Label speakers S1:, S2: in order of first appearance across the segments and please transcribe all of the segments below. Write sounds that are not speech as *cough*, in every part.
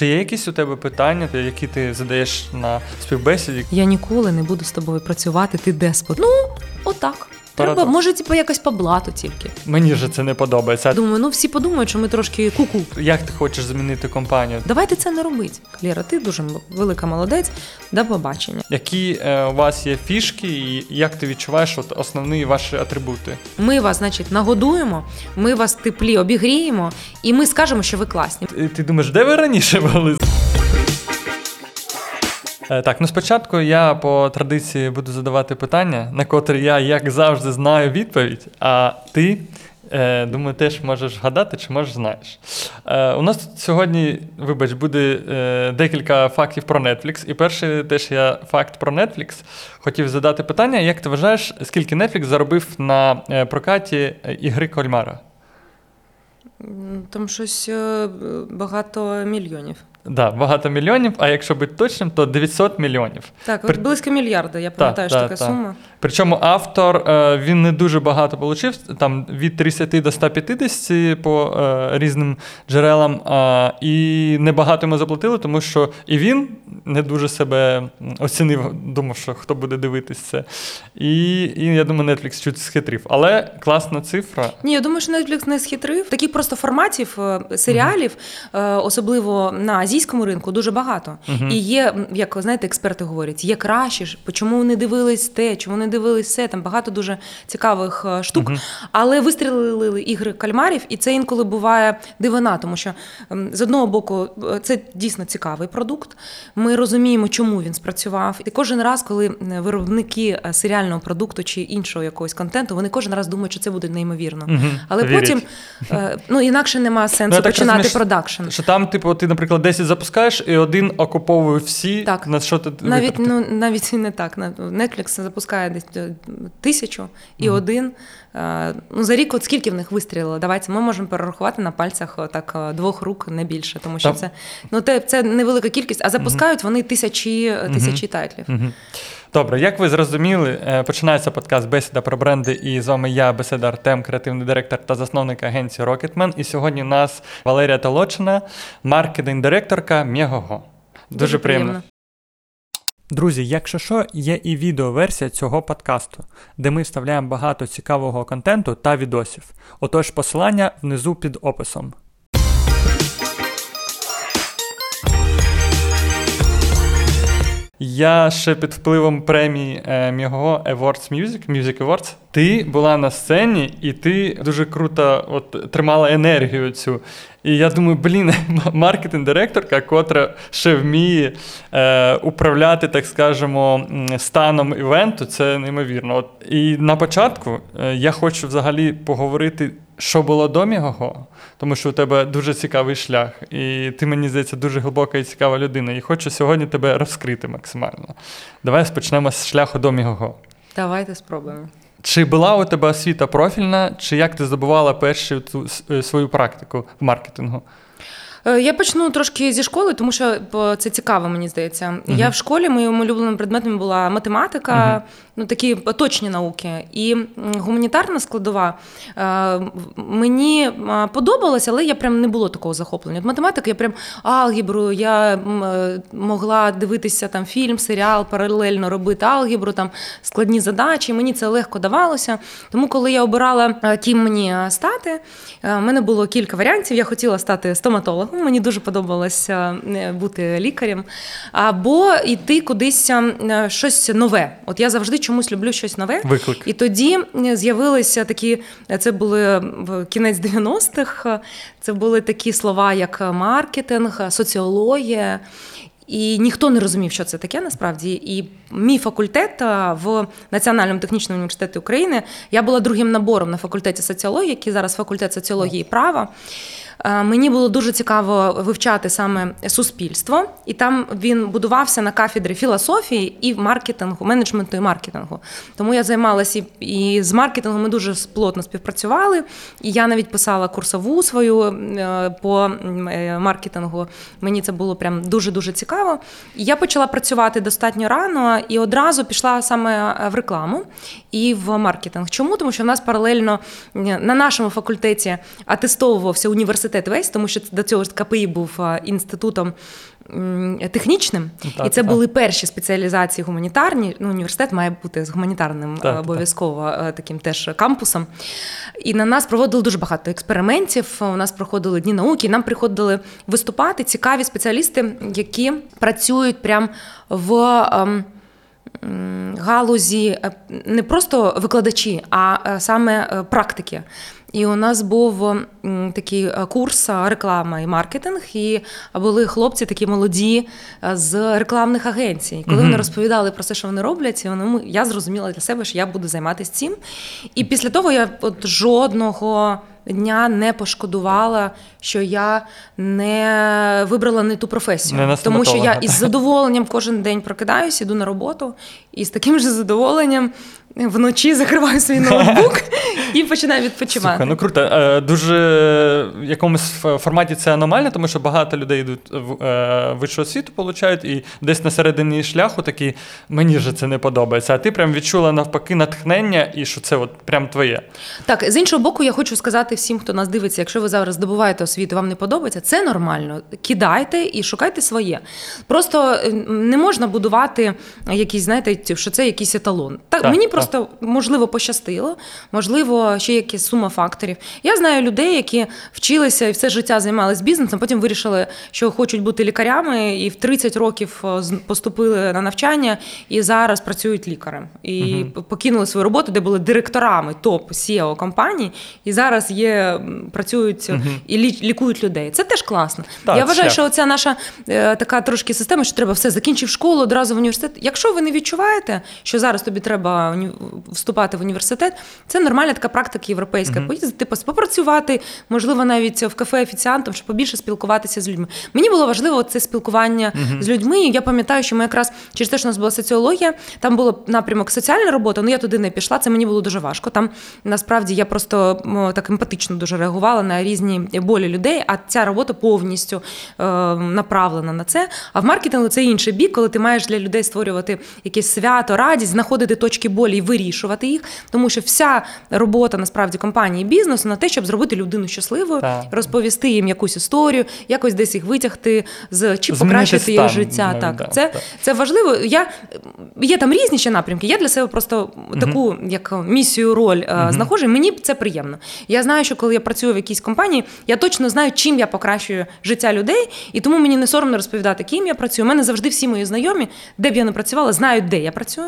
S1: Чи є якісь у тебе питання, які ти задаєш на співбесіді?
S2: Я ніколи не буду з тобою працювати, ти деспот. Ну, отак. Треба,
S1: Парадокс.
S2: може, типу, якось по блату тільки.
S1: Мені же це не подобається.
S2: Думаю, ну всі подумають, що ми трошки ку-ку.
S1: Як ти хочеш змінити компанію?
S2: Давайте це не робити. Лєра, ти дуже м- велика молодець. До побачення.
S1: Які е, у вас є фішки, і як ти відчуваєш от, основні ваші атрибути?
S2: Ми вас, значить, нагодуємо, ми вас теплі обігріємо, і ми скажемо, що ви класні.
S1: Ти, ти думаєш, де ви раніше були? Е, Так, ну спочатку я по традиції буду задавати питання, на котрі я, як завжди, знаю відповідь, а ти, е, думаю, теж можеш гадати, чи може знаєш. Е, у нас тут сьогодні, вибач, буде декілька фактів про Netflix. І перший теж я факт про Netflix. Хотів задати питання: як ти вважаєш, скільки Netflix заробив на прокаті ігри Кольмара?
S2: Там щось багато мільйонів.
S1: Да, багато мільйонів, а якщо бути точним, то 900 мільйонів.
S2: Так,
S1: При-
S2: от близько мільярда, я пам'ятаю, що
S1: так,
S2: така
S1: так.
S2: сума.
S1: Причому автор е, він не дуже багато отримав, там від 30 до 150 по е, різним джерелам, і небагато йому заплатили, тому що і він не дуже себе оцінив, думав, що хто буде дивитись це. І, і я думаю, Netflix чуть схитрив. Але класна цифра.
S2: Ні, я думаю, що Netflix не схитрив. Таких просто форматів е, серіалів, е, особливо на азійському ринку, дуже багато. І є, як знаєте, експерти говорять, є краще чому вони дивились те, чому не дивились все. Там багато дуже цікавих е, штук. Але вистрілили ігри кальмарів, і це інколи буває дивина, тому що ем, з одного боку е, це дійсно цікавий продукт. Ми розуміємо, чому він спрацював. І кожен раз, коли виробники е, серіального продукту чи іншого якогось контенту, вони кожен раз думають, що це буде неймовірно.
S1: Мгм,
S2: Але
S1: вірять.
S2: потім ну інакше немає сенсу
S1: я так
S2: починати продакшн.
S1: Що там, типу, ти, наприклад, 10 запускаєш, і один окуповує всі,
S2: Так.
S1: на що ти
S2: Навіть ну навіть не так. На- Netflix запускає десь е, тисячу і один. е, Ну за рік, от скільки в них вистрілило? Давайте ми можемо перерахувати на пальцях е, так двох рук, не більше, тому що
S1: Там-
S2: це ну те це невелика кількість, а запускають вони тисячі тисячі тайтлів.
S1: Мгм. Добре, як ви зрозуміли, починається подкаст Бесіда про бренди. І з вами я, Беседа Артем, креативний директор та засновник агенції Rocketman. І сьогодні у нас Валерія Толочина, маркетинг-директорка Мєгого. Дуже,
S2: Дуже
S1: приємно.
S2: приємно.
S1: Друзі, якщо що, є і відеоверсія цього подкасту, де ми вставляємо багато цікавого контенту та відосів. Отож, посилання внизу під описом. Я ще під впливом премії е, Мього Awards Music, Music Awards. Ти була на сцені, і ти дуже круто от, тримала енергію цю. І я думаю, блін, *laughs* маркетинг-директорка, котра ще вміє е, управляти, так скажемо, станом івенту, це неймовірно. От, і на початку е, я хочу взагалі поговорити, що було до Мігого, тому що у тебе дуже цікавий шлях, і ти, мені здається, дуже глибока і цікава людина. І хочу сьогодні тебе розкрити максимально. Давай почнемо з шляху до Мігого.
S2: Давайте спробуємо.
S1: Чи була у тебе освіта профільна, чи як ти здобувала першу ту е, свою практику в маркетингу?
S2: Е, Я почну трошки зі школи, тому що це цікаво, мені здається. Я в школі моїм улюбленим предметом була математика, ну такі точні науки. І гуманітарна складова е, мені е, подобалась, але я прям не було такого захоплення. От математика, я прям алгебру, я е, могла дивитися там фільм, серіал, паралельно робити алгебру, там складні задачі. Мені це легко давалося. Тому, коли я обирала, ким мені стати, в мене було кілька варіантів. Я хотіла стати стоматологом, мені дуже подобалося бути лікарем, або йти кудись щось нове. От я завжди чомусь люблю щось нове.
S1: Виклик.
S2: І тоді е, з'явилися такі, е, це були в кінець 90-х, е, це були такі слова, як маркетинг, е, соціологія. І ніхто не розумів, що це таке насправді. І мій факультет е, в Національному технічному університеті України я була другим набором на факультеті соціології, який зараз факультет соціології і права. Е, Мені було дуже цікаво вивчати саме суспільство, і там він будувався на кафедрі філософії і маркетингу, менеджменту і маркетингу. Тому я займалася і, і з маркетингом. Ми дуже плотно співпрацювали. І я навіть писала курсову свою е, по е, маркетингу. Мені це було прям дуже дуже цікаво. І я почала працювати достатньо рано і одразу пішла саме в рекламу і в маркетинг. Чому? Тому що в нас паралельно на нашому факультеті атестовувався університет університет весь, тому що до цього ж КПІ був інститутом технічним,
S1: Так,
S2: і це
S1: так.
S2: були перші спеціалізації гуманітарні. Ну, університет має бути з гуманітарним
S1: Так, так.
S2: обов'язково таким теж кампусом. І на нас проводили дуже багато експериментів. У нас проходили дні науки, і нам приходили виступати цікаві спеціалісти, які працюють прям в. ем, галузі е, не просто викладачі, а е, саме е, практики. І у нас був такий е, курс е, реклама і маркетинг, і були хлопці такі молоді е, з рекламних агенцій. Коли вони розповідали про те, що вони роблять, і вони, я зрозуміла для себе, що я буду займатися цим. І після того я от жодного дня не пошкодувала, що я не вибрала не ту професію.
S1: Не
S2: Тому що я із задоволенням кожен день прокидаюсь, іду на роботу, і з таким же задоволенням вночі закриваю свій ноутбук *laughs* і починаю відпочивати.
S1: Слухай, ну круто. Е, Дуже в якомусь форматі це аномально, тому що багато людей йдуть в е, вищу освіту, получають, і десь на середині шляху такі мені ж це не подобається. А ти прям відчула навпаки натхнення, і що це от прям твоє.
S2: Так, з іншого боку, я хочу сказати всім, хто нас дивиться, якщо ви зараз здобуваєте освіту, вам не подобається, це нормально. Кидайте і шукайте своє. Просто е, не можна будувати якісь, знаєте, що це якийсь еталон. Так,
S1: Так,
S2: мені
S1: так.
S2: Просто можливо пощастило, можливо, ще якась сума факторів. Я знаю людей, які вчилися і все життя займалися бізнесом, потім вирішили, що хочуть бути лікарями, і в 30 років е, поступили на навчання і зараз працюють лікарем. І
S1: Мгм.
S2: покинули свою роботу, де були директорами топ SEO компаній, і зараз є працюють
S1: Мгм.
S2: і лі- лікують людей. Це теж класно.
S1: Так,
S2: Я вважаю, що ця наша е, така трошки система, що треба все закінчив школу, одразу в університет. Якщо ви не відчуваєте, що зараз тобі треба вступати в університет, це нормальна така практика європейська. Поїздити, типу, попрацювати, можливо, навіть в кафе офіціантом, щоб побільше спілкуватися з людьми. Мені було важливо це спілкування з людьми. І я пам'ятаю, що ми якраз через те, що у нас була соціологія, там було напрямок соціальна робота, але я туди не пішла. Це мені було дуже важко. Там насправді я просто так емпатично дуже реагувала на різні болі людей. А ця робота повністю е, направлена на це. А в маркетингу це інший бік, коли ти маєш для людей створювати якесь свято, радість, знаходити точки болі і вирішувати їх. Тому що вся робота насправді компанії бізнесу на те, щоб зробити людину щасливою,
S1: Так.
S2: розповісти їм якусь історію, якось десь їх витягти з чи
S1: Змінити
S2: покращити їх життя.
S1: навіть,
S2: так,
S1: да,
S2: це,
S1: так.
S2: це важливо. Я є там різні ще напрямки. Я для себе просто таку як місію, роль
S1: Мгм.
S2: знаходжу. Мені це приємно. Я знаю, що коли я працюю в якійсь компанії, я точно знаю, чим я покращую життя людей, і тому мені не соромно розповідати, ким я працюю. У мене завжди всі мої знайомі, де б я не працювала, знають, де я працюю.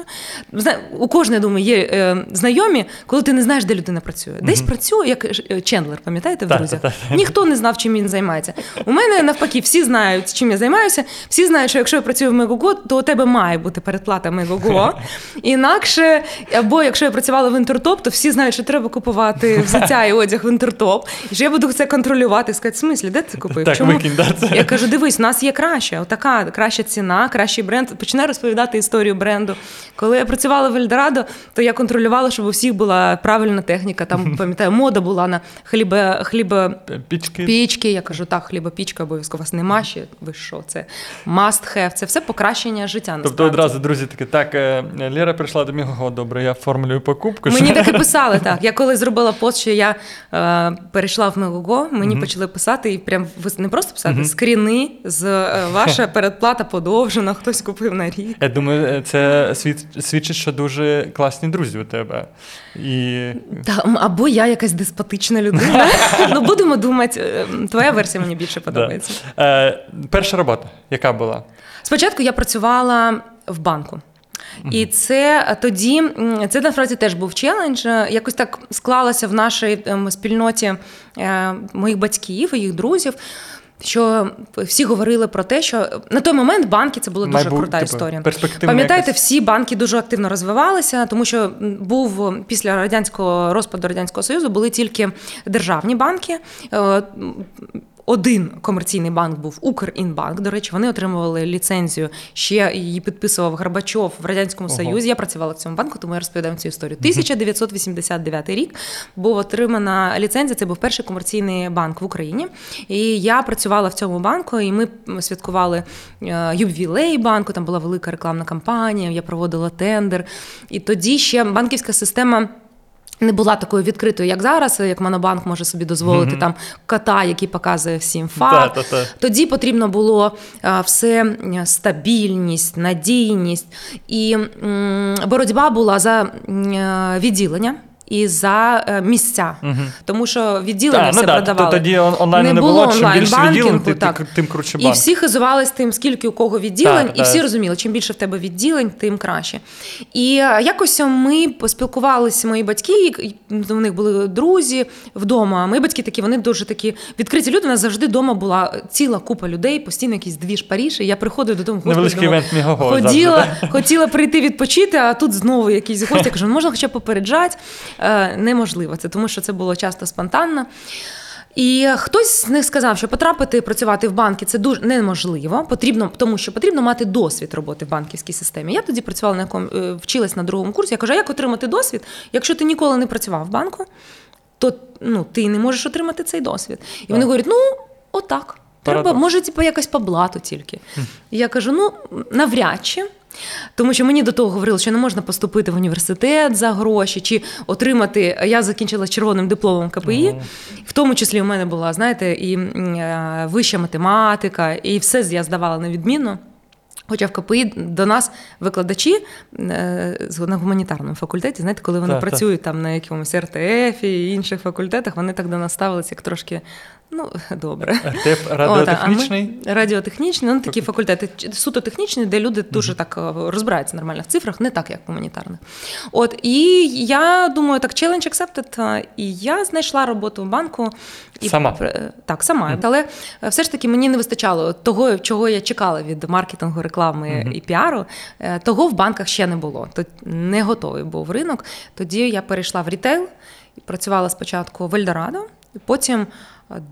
S2: У кожної, думаю, є е, знайомі, коли ти не знаєш, де людина працює. Десь
S1: Мгм.
S2: працює, як е, Чендлер, пам'ятаєте в друзях? Ніхто не знав, чим він займається. У мене навпаки, всі знають, чим я займаюся. Всі знають, що якщо я працюю в Мегого, то у тебе має бути передплата Мегого. *laughs* Інакше, або якщо я працювала в Інтертоп, то всі знають, що треба купувати взуття і одяг в Інтертоп. І що я буду це контролювати, сказати, в смислі, де ти купив?
S1: Так,
S2: Чому?
S1: викинь, да, це.
S2: Я кажу, дивись, у нас є краще, отака краща ціна, кращий бренд. Починаю розповідати історію бренду. Коли я працювала в Ельдорадо, то я контролювала, щоб у всіх була правильна техніка. Там *laughs* пам'ятаю, мода була на хлібе, хлібе
S1: Пічки.
S2: Пічки, я кажу, так, хлібопічка обов'язково у вас нема ще. Ви що? Це must have, це все покращення життя.
S1: Тобто одразу друзі такі, так, е, Лера прийшла до мого, добре, я оформлюю покупку.
S2: Мені так і писали, *laughs* так. Я коли зробила пост, що я е, перейшла в Мегого, мені почали писати і прям не просто писати,
S1: Мгм.
S2: скріни з е, *laughs* ваша передплата подовжена, хтось купив на рік.
S1: Я думаю, е, це свідчить, що дуже класні друзі у тебе. І
S2: Та, або я якась деспотична людина. *laughs* ну будемо думати, е, твоя версія мені більше подобається.
S1: Е, перша робота, яка була?
S2: Спочатку я працювала в банку. І це тоді м, це насправді теж був челендж. Е, Якось так склалося в нашій ем, спільноті е, моїх батьків і їх друзів. Що всі говорили про те, що на той момент банки це була дуже
S1: Майбу-
S2: крута
S1: типу,
S2: історія. Пам'ятаєте,
S1: якась-
S2: всі банки дуже активно розвивалися, тому що був після радянського розпаду радянського союзу були тільки державні банки. Один комерційний банк був Укрінбанк. До речі, вони отримували ліцензію. Ще її підписував Горбачов в радянському
S1: Ого.
S2: Союзі. Я працювала в цьому банку, тому я розповідаю цю історію. 1989 рік був отримана ліцензія. Це був перший комерційний банк в Україні. І я працювала в цьому банку, і ми святкували е, юбілей банку. Там була велика рекламна кампанія. Я проводила тендер. І тоді ще банківська система. Не була такою відкритою, як зараз, як Монобанк може собі дозволити там кота, який показує всім факт.
S1: Та-та-та.
S2: Тоді потрібно було а, все стабільність, надійність і м, боротьба була за м, е, відділення. І за е, місця, тому що відділення
S1: Та,
S2: все
S1: ну да,
S2: продавали.
S1: то тоді он- онлайну не було, чим більше відділень, ти- ти- тим круче
S2: І всі хизувались тим, скільки у кого відділень,
S1: Так,
S2: і всі
S1: так.
S2: розуміли, чим більше в тебе відділень, тим краще. І е, якось ми поспілкувалися, мої батьки, у них були друзі вдома. Мої батьки такі, вони дуже такі відкриті люди. У нас завжди вдома була ціла купа людей, постійно якісь двіж Паріж. І я приходив додому. «Господи,
S1: Невеличкий івент
S2: Хотіла,
S1: завжди,
S2: хотіла прийти відпочити, а тут знову якісь гості. Я кажу, «Ну, можна хоча б попереджати. Е, Неможливо це, тому що це було часто спонтанно. І хтось з них сказав, що потрапити працювати в банки це дуже неможливо. Потрібно, тому що потрібно мати досвід роботи в банківській системі. Я тоді працювала на якому е, вчилась на другому курсі. Я кажу, а як отримати досвід? Якщо ти ніколи не працював в банку, то ну, ти не можеш отримати цей досвід. І вони
S1: Так.
S2: говорять: ну, отак. Треба,
S1: Парадокс.
S2: може, типу, якось по блату тільки. І я кажу: ну, навряд чи. Тому що мені до того говорили, що не можна поступити в університет за гроші, чи отримати. Я закінчила червоним дипломом КПІ, в тому числі у мене була, знаєте, і е, вища математика, і все я здавала на відмінно. Хоча в КПІ до нас викладачі е, на гуманітарному факультеті, знаєте, коли вони
S1: Так, так.
S2: працюють там на якомусь РТФ і інших факультетах, вони так до нас ставилися як трошки. Ну, *laughs* добре.
S1: Тип
S2: От, а
S1: радіотехнічний.
S2: ми- радіотехнічний, ну такі факультети суто технічні, де люди дуже так е, розбираються нормально в цифрах, не так, як гуманітарних. От і я думаю, так challenge accepted, е, і я знайшла роботу в банку. І,
S1: Сама?
S2: е, Так, сама. Але е, все ж таки мені не вистачало того, чого я чекала від маркетингу, реклами і піару. Е, Того в банках ще не було. Тут не готовий був ринок. Тоді я перейшла в рітейл працювала спочатку в Ельдорадо, потім е,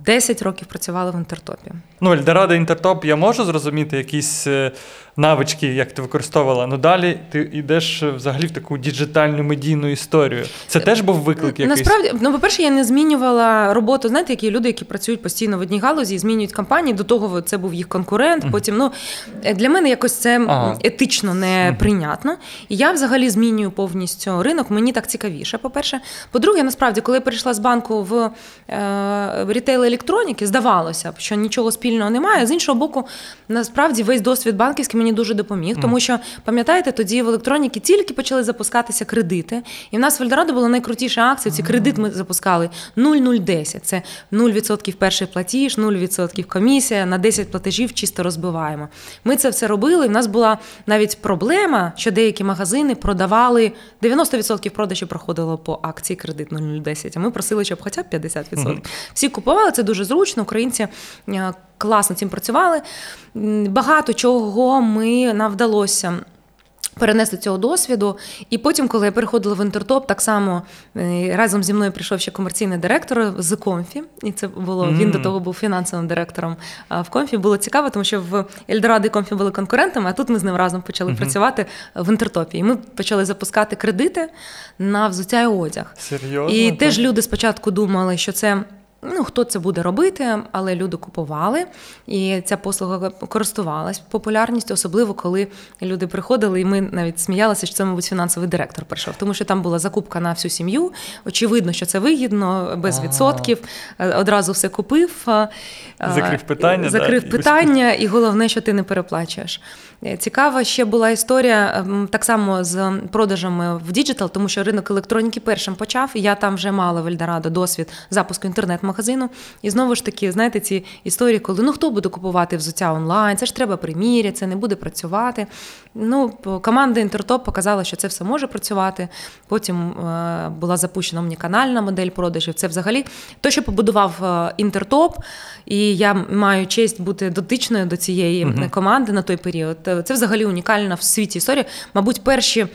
S2: 10 років працювала в інтертопі.
S1: Ну, Ельдорадо Інтертоп, я можу зрозуміти якісь е, навички, як ти використовувала. Ну далі ти йдеш е, взагалі в таку діджитальну медійну історію. Це теж був виклик якийсь.
S2: Насправді, ну, по-перше, я не змінювала роботу. Знаєте, які люди, які працюють постійно в одній галузі змінюють компанії. До того це був їх конкурент. Потім ну е, для мене якось це
S1: Ага.
S2: етично неприйнятно. І я взагалі змінюю повністю ринок. Мені так цікавіше. По-перше, по-друге, насправді, коли я перейшла з банку в, е, рітейл електроніки, здавалося б, що нічого спільного немає. З іншого боку, насправді весь досвід банківський мені дуже допоміг, тому що пам'ятаєте, тоді в електроніки тільки почали запускатися кредити, і в нас в Ельдорадо була найкрутіша акція. Ці кредит ми запускали 0,010. Це 0% перший платіж, 0% комісія на 10 платежів чисто розбиваємо. Ми це все робили. і В нас була навіть проблема, що деякі магазини продавали 90% продажів проходило по акції кредит 0,010, А ми просили, щоб хоча б 50%. Всі купували це дуже зручно. Українці е, класно цим працювали. Багато чого ми нам вдалося. Перенести цього досвіду, і потім, коли я переходила в інтертоп, так само е, разом зі мною прийшов ще комерційний директор з Комфі, і це було він до того був фінансовим директором в Комфі. Було цікаво, тому що в Ельдорадо і Комфі були конкурентами, а тут ми з ним разом почали працювати в інтертопі. І ми почали запускати кредити на взуття і одяг.
S1: Серйозно?
S2: І теж люди спочатку думали, що це. Ну, хто це буде робити, але люди купували, і ця послуга користувалась популярністю, особливо коли люди приходили, і ми навіть сміялися, що це, мабуть, фінансовий директор прийшов, тому що там була закупка на всю сім'ю. Очевидно, що це вигідно, без
S1: Ага.
S2: відсотків. Е, Одразу все купив. е,
S1: Закрив питання, да,
S2: Закрив
S1: і
S2: питання, і головне, що ти не переплачуєш. Е, Цікава ще була історія ем, так само з продажами в digital, тому що ринок електроніки першим почав. Я там вже мала в Ельдорадо досвід запуску інтернет-магазину. І знову ж таки, знаєте, ці історії, коли ну хто буде купувати взуття онлайн, це ж треба приміряти, це не буде працювати. Ну, команда Інтертоп показала, що це все може працювати. Потім е, була запущена омніканальна модель продажів. Це взагалі те, що побудував е, Інтертоп, і я маю честь бути дотичною до цієї команди на той період. Е, Це взагалі унікальна в світі історія. Мабуть, перші,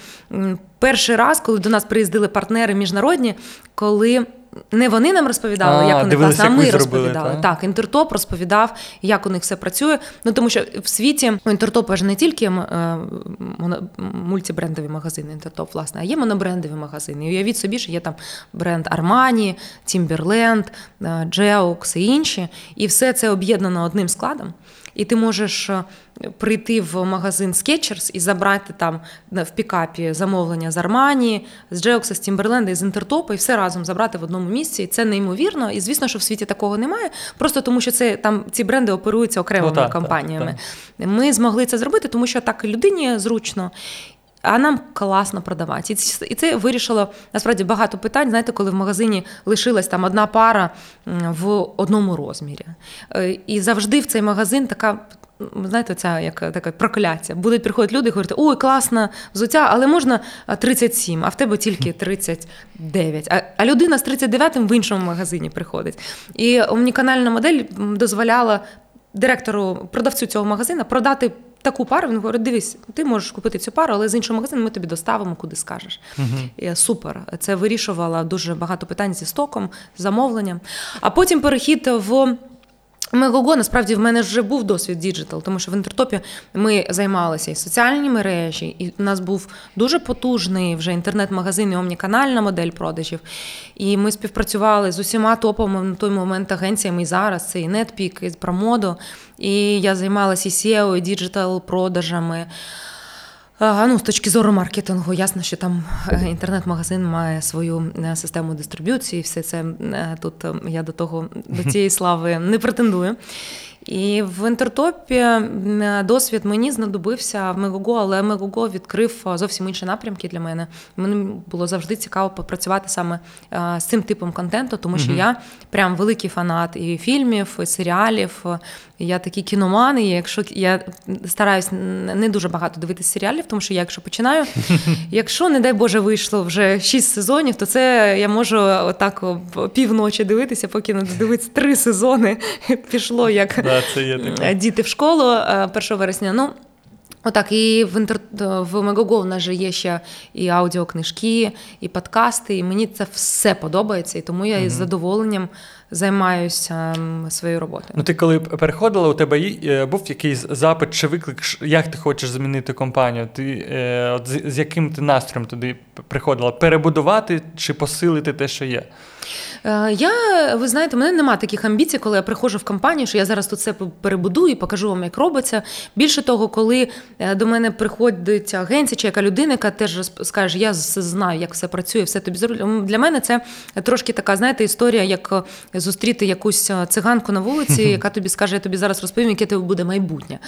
S2: перший раз, коли до нас приїздили партнери міжнародні, коли. Не вони нам розповідали,
S1: А,
S2: як вони класно, а ми
S1: зробили,
S2: розповідали.
S1: та?
S2: Так, Інтертоп розповідав, як у них все працює. Ну тому що в світі у Інтертопа ж не тільки е, мультибрендові магазини, Інтертоп, власне, а є монобрендові магазини. І уявіть собі, що є там бренд Armani, Timberland, е, Geox і інші. І все це об'єднано одним складом. І ти можеш е, прийти в магазин Skechers і забрати там в пікапі замовлення з Армані, з Джеокса, з Тімберленда і з Інтертопа, і все разом забрати в одному місці. І це неймовірно. І звісно, що в світі такого немає. Просто тому, що це там ці бренди оперуються окремими
S1: Ну, так, так,
S2: компаніями. Ми змогли це зробити, тому що так людині зручно. А нам класно продавати. І це, вирішило насправді багато питань. Знаєте, коли в магазині лишилась там одна пара в одному розмірі. Е, І завжди в цей магазин така. Знаєте, ця як таке прокляття. Будуть приходити люди і говорити, ой, класне взуття, але можна а, 37, а в тебе тільки *laughs* 39. А, а людина з 39 в іншому магазині приходить. І омніканальна модель дозволяла директору, продавцю цього магазина продати таку пару. Він говорить: дивись, ти можеш купити цю пару, але з іншого магазину ми тобі доставимо, куди скажеш. І Супер. Це вирішувало дуже багато питань зі стоком, замовленням. А потім перехід в. Мегого, насправді в мене вже був досвід digital, тому що в інтертопі ми займалися і соціальні мережі, і у нас був дуже потужний вже інтернет-магазин і омніканальна модель продажів. І ми співпрацювали з усіма топовими на той момент агенціями і зараз. Це і NetPeak, і Промодо. І я займалася і SEO, і digital продажами. А, Ну, з точки зору маркетингу, ясно, що там е, інтернет-магазин має свою е, систему дистриб'юції, все це е, тут я до того до *laughs* цієї слави не претендую. І в інтертопі досвід мені знадобився в Мегого, але Мегого відкрив зовсім інші напрямки для мене. Мені було завжди цікаво попрацювати саме з цим типом контенту, тому що я прям великий фанат і фільмів, і серіалів. Я такий кіноман, і якщо я стараюсь не дуже багато дивитися серіалів, тому що я, якщо починаю, *laughs* якщо, не дай Боже, вийшло вже шість сезонів, то це я можу отак півночі дивитися, поки не додивитися три сезони. *laughs* Пішло як
S1: Да, це є таке.
S2: діти в школу е, 1 вересня. Ну, Отак, і в інтер... в Мегого в нас же є ще і аудіокнижки, і подкасти, і мені це все подобається, і тому я із задоволенням займаюся своєю роботою.
S1: Ну, ти коли переходила, у тебе е, був якийсь запит чи виклик, як ти хочеш змінити компанію? Ти е, от з, з яким ти настроєм туди приходила? Перебудувати чи посилити те, що є?
S2: Е, Я, ви знаєте, у мене немає таких амбіцій, коли я приходжу в компанію, що я зараз тут все перебудую і покажу вам, як робиться. Більше того, коли е, до мене приходить агенція чи яка людина, яка теж скаже, я знаю, як все працює, все тобі зроблю. Для мене це трошки така, знаєте, історія, як е, зустріти якусь циганку на вулиці, яка тобі скаже, я тобі зараз розповім, яке тебе буде майбутнє.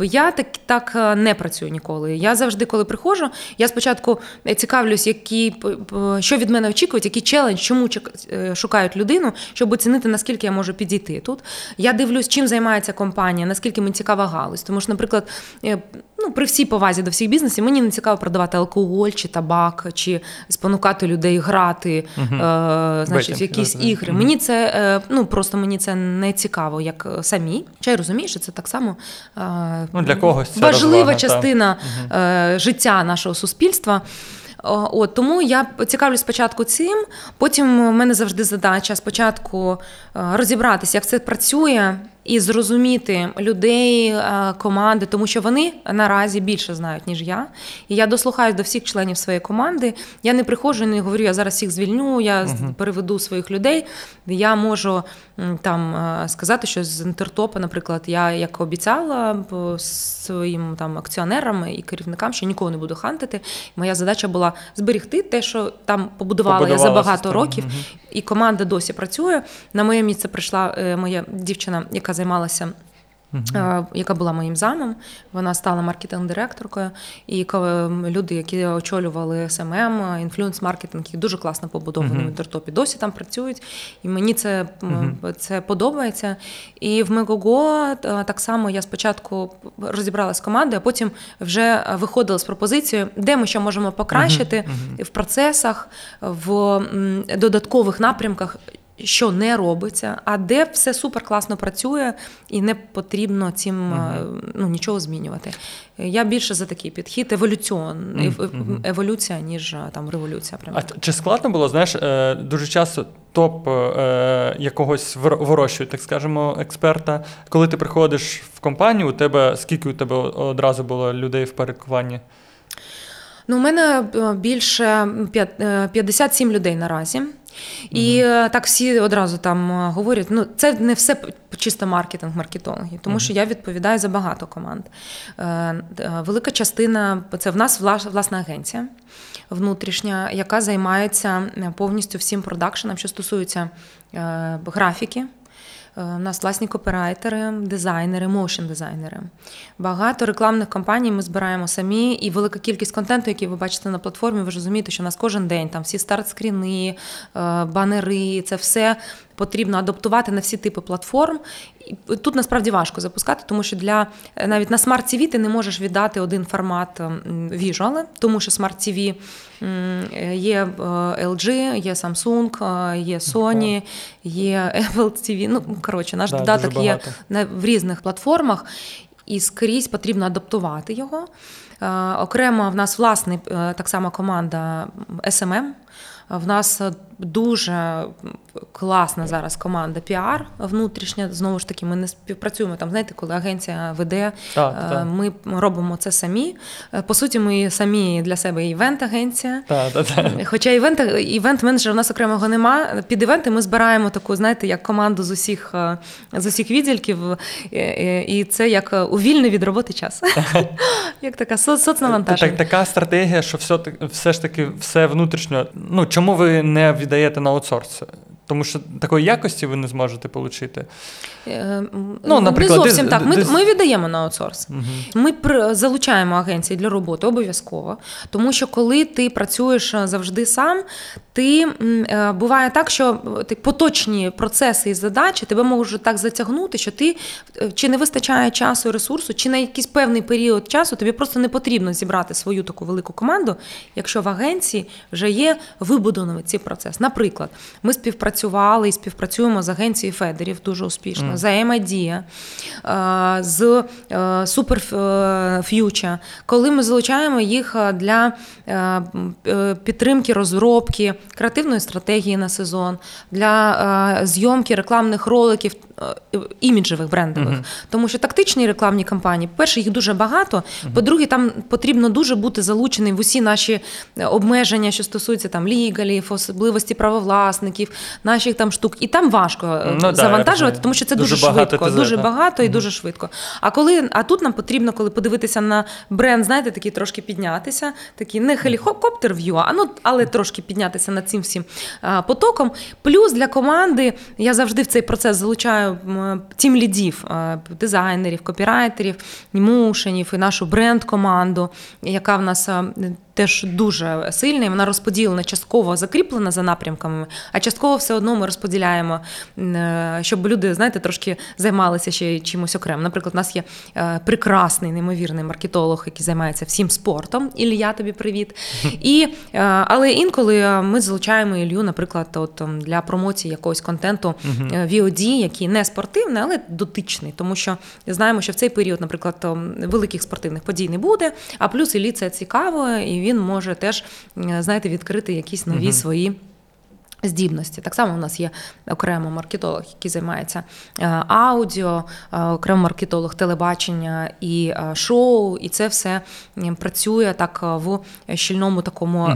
S2: Я так, так не працюю ніколи. Я завжди, коли приходжу, я спочатку цікавлюсь, які що від мене очікують, який челендж, чому е, шукають людину, щоб оцінити, наскільки я можу підійти тут. Я дивлюсь, чим займається компанія, наскільки мені цікава галузь. Тому що, наприклад, е, ну, при всій повазі до всіх бізнесів, мені не цікаво продавати алкоголь чи табак, чи спонукати людей грати, е, значить, в
S1: Бетінг,
S2: якісь
S1: да,
S2: ігри. Мені це е, ну просто мені це не цікаво, як самі. Чи я розумію, що це так само е,
S1: Ну, для когось це
S2: важлива
S1: розвага, та.
S2: частина е, життя нашого суспільства. О, От, тому я цікавлюсь спочатку цим, потім в мене завжди задача спочатку е, розібратися, як це працює, і зрозуміти людей, е, команди, тому що вони наразі більше знають, ніж я. І я дослухаюсь до всіх членів своєї команди. Я не приходжу і не говорю, я зараз всіх звільню, я з- переведу своїх людей. Я можу там е, сказати, що з інтертопа, наприклад, я як обіцяла своїм там акціонерам і керівникам, що нікого не буду хантити. Моя задача була зберегти те, що там побудувала, я за багато
S1: систему.
S2: років, і команда досі працює. На моє місце прийшла е, моя дівчина, яка займалася. Е, Яка була моїм замом, вона стала маркетинг-директоркою, і люди, які очолювали SMM, influence-маркетинг, які дуже класно побудовані в інтертопі, досі там працюють. І мені це, м, це подобається. І в Мегого е, так само я спочатку розібралася з командою, а потім вже виходила з пропозицією, де ми що можемо покращити в процесах, в додаткових напрямках. Що не робиться, а де все супер класно працює і не потрібно цим е, ну, нічого змінювати. Я більше за такий підхід, еволюціон, ев- еволюція, ніж е, там революція. Прямо.
S1: А чи складно було, знаєш, е, дуже часто топ якогось вир- вирощують, так скажемо, експерта. Коли ти приходиш в компанію, у тебе скільки у тебе одразу було людей в перекуванні?
S2: Ну, у мене більше п'ят- е, 57 людей наразі. І угу. так всі одразу там е, говорять: ну це не все чисто маркетинг, маркетологи, тому що я відповідаю за багато команд. Е, велика частина це в нас власна агенція внутрішня, яка займається повністю всім продакшеном, що стосується графіки. У нас власні копірайтери, дизайнери, моушн-дизайнери. Багато рекламних кампаній ми збираємо самі, і велика кількість контенту, який ви бачите на платформі, ви ж розумієте, що у нас кожен день там всі старт-скріни, банери, це все потрібно адаптувати на всі типи платформ. І Тут насправді важко запускати, тому що для навіть на Smart TV ти не можеш віддати один формат visual и, тому що Smart TV є е, LG, є Samsung, е, є Sony, є *laughs* Apple TV. Ну коротше, наш да, додаток є в різних платформах, і скрізь потрібно адаптувати його. Е, окремо в нас власний так само команда SMM. В нас дуже класна зараз команда піар внутрішня. Знову ж таки, ми не співпрацюємо там. Знаєте, коли агенція веде, так, е, так. ми робимо це самі. Е, по суті, ми самі для себе івент-агенція. Так, так, так. Хоча івент івент-менеджера у нас окремого нема. Під івенти ми збираємо таку, знаєте, як команду з усіх е, з усіх відділків, і це як у вільний від роботи час. *laughs* Як така соцнавантаження.
S1: Так, така стратегія, що все все ж таки все внутрішньо. Ну чому ви не віддаєте на аутсорс? Тому що такої якості ви не зможете отримати.
S2: Е, ну, наприклад, Не зовсім дис, так. Ми дис... ми віддаємо на аутсорс. Угу. Ми залучаємо агенції для роботи обов'язково. Тому що коли ти працюєш е, завжди сам, ти е, буває так, що ти поточні процеси і задачі тебе можуть так затягнути, що ти чи не вистачає часу і ресурсу, чи на якийсь певний період часу тобі просто не потрібно зібрати свою таку велику команду, якщо в агенції вже є вибудований цей процес. Наприклад, ми співпрацювали і співпрацюємо з агенцією Федерів дуже успішно взаємодія е, з е, Super Future, коли ми залучаємо їх е, для підтримки розробки креативної стратегії на сезон, для зйомки рекламних роликів іміджевих брендових, uh-huh. тому що тактичні рекламні кампанії, по-перше, їх дуже багато. Uh-huh. По-друге, там потрібно дуже бути залученим в усі наші обмеження, що стосуються там лігалів, особливості правовласників, наших там штук. І там важко ну, завантажувати, тому що це дуже, дуже швидко, багато дуже багато і дуже швидко. А коли а тут нам потрібно, коли подивитися на бренд, знаєте, такий трошки піднятися, такий не хелікоптер в'ю, а ну але трошки піднятися над цим всім потоком. Плюс для команди я завжди в цей процес залучаю тім лідів, дизайнерів, копірайтерів, німушенів і нашу бренд-команду, яка в нас теж дуже сильний. Вона розподілена, частково закріплена за напрямками, а частково все одно ми розподіляємо, е, щоб люди, знаєте, трошки займалися ще чимось окремо. Наприклад, у нас є е, прекрасний, неймовірний маркетолог, який займається всім спортом. Ілля, тобі привіт. І, е, Але інколи ми залучаємо Ілью, наприклад, от, для промоції якогось контенту VOD, який не спортивний, але дотичний, тому що знаємо, що в цей період, наприклад, великих спортивних подій не буде. А плюс Іллі це цікаво. і він може теж знаєте, відкрити якісь нові угу. свої. Здібності. Так само у нас є окремо маркетолог, який займається е, аудіо, е, окремо маркетолог телебачення і е, шоу, і це все працює так в щільному такому,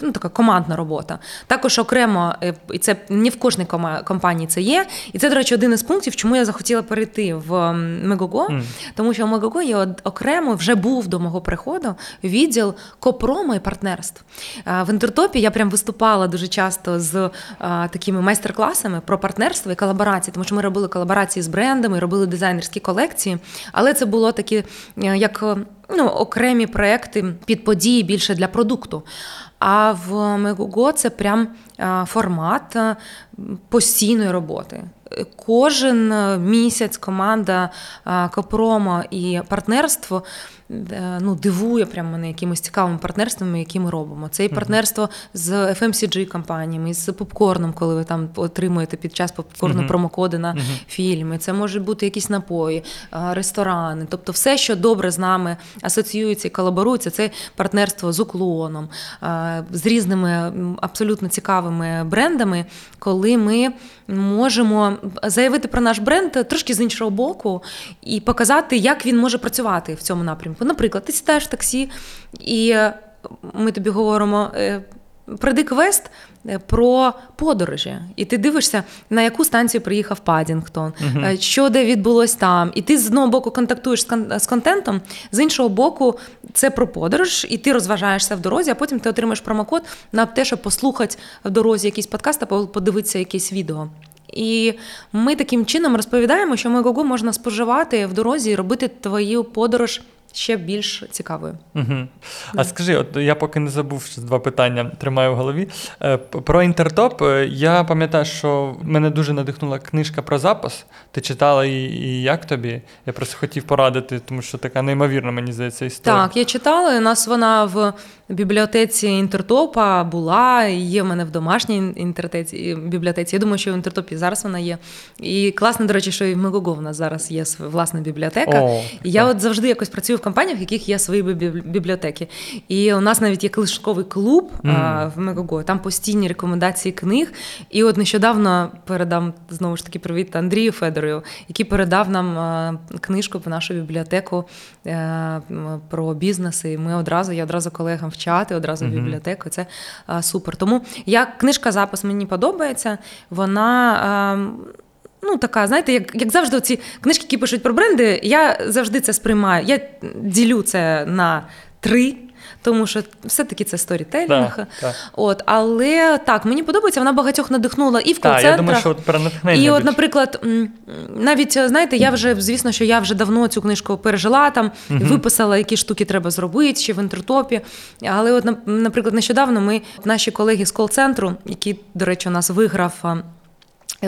S2: ну, така командна робота. Також окремо, і це не в кожній компанії це є. І це, до речі, один із пунктів, чому я захотіла перейти в Мегого, тому що в Мегого є окремо вже був до мого приходу відділ копромо і партнерств. В інтертопі я прям виступала дуже часто з а, такими майстер-класами про партнерство і колаборації, тому що ми робили колаборації з брендами, робили дизайнерські колекції, але це було такі е, як ну, окремі проекти під події більше для продукту. А в Мегуго це прям формат постійної роботи. Кожен місяць команда Копрома і партнерство ну, дивує прямо мене якимись цікавими партнерствами, які ми робимо. Це і партнерство з FMCG компаніями, з попкорном, коли ви там отримуєте під час попкорну uh-huh. промокоди на uh-huh. фільми. Це можуть бути якісь напої, ресторани. Тобто, все, що добре з нами асоціюється і колаборується, це партнерство з уклоном, з різними абсолютно цікавими брендами, коли ми можемо заявити про наш бренд трошки з іншого боку і показати, як він може працювати в цьому напрямку. Наприклад, ти сідаєш в таксі, і ми тобі говоримо. Е, пройди квест е, про подорожі, і ти дивишся, на яку станцію приїхав Падінгтон, е, що де відбулось там. І ти з одного боку контактуєш з, кон- з контентом, з іншого боку, це про подорож, і ти розважаєшся в дорозі, а потім ти отримаєш промокод на те, щоб послухати в дорозі якийсь подкаст або подивитися якесь відео. І ми таким чином розповідаємо, що Мегого можна споживати в дорозі і робити твою подорож ще більш цікавою.
S1: Угу. А скажи, от я поки не забув два питання, тримаю в голові. Е, Про інтертоп. е, Я пам'ятаю, що мене дуже надихнула книжка про запис. Ти читала її, і як тобі? Я просто хотів порадити, тому що така неймовірна, мені здається, історія.
S2: Так, я читала. У нас вона в бібліотеці інтертопа була. Є в мене в домашній інтертеці бібліотеці. Я думаю, що в інтертопі зараз вона є. І класно, до речі, що і в Мегого в нас зараз є власна бібліотека.
S1: О,
S2: і я
S1: так.
S2: от завжди якось працюю в компаніях, в яких є свої бібліотеки. І у нас навіть є книжковий клуб а, в Мегого. Там постійні рекомендації книг. І от нещодавно передам знову ж таки привіт Андрію Федорою, який передав нам книжку про нашу бібліотеку е, про бізнес. І ми одразу, я одразу колегам в чати, одразу в бібліотеку. Це супер. Тому я книжка запис мені подобається. Вона. Ну, така, знаєте, як, як завжди, ці книжки, які пишуть про бренди, я завжди це сприймаю. Я ділю це на три, тому що все-таки це сторітелінг.
S1: Так.
S2: От, але так, мені подобається, вона багатьох надихнула і в
S1: Так, я думаю, що от про.
S2: І от, наприклад, навіть знаєте, я вже звісно, що я вже давно цю книжку пережила там, виписала, які штуки треба зробити ще в інтертопі. Але, от, наприклад, нещодавно ми наші колеги з кол-центру, який, до речі, у нас виграв.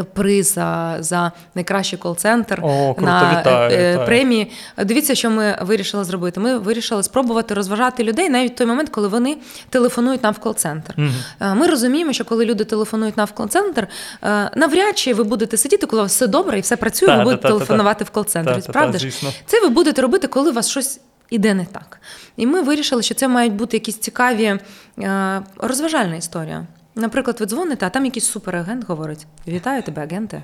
S2: А, Приз за, за найкращий кол-центр
S1: О, круто,
S2: на
S1: вітаю,
S2: е,
S1: вітаю.
S2: премії. Дивіться, що ми вирішили зробити. Ми вирішили спробувати розважати людей навіть в той момент, коли вони телефонують нам в кол-центр. Е, Ми розуміємо, що коли люди телефонують нам в кол-центр, е, навряд чи ви будете сидіти, коли у вас все добре і все працює,
S1: Та,
S2: ви
S1: та,
S2: будете
S1: та, та, та.
S2: телефонувати в кол-центр.
S1: Та, та, та,
S2: Правда ж? Це ви будете робити, коли у вас щось іде не так. І ми вирішили, що це мають бути якісь цікаві е, розважальна історія. Наприклад, ви дзвоните, а там якийсь суперагент говорить: Вітаю тебе, агенте.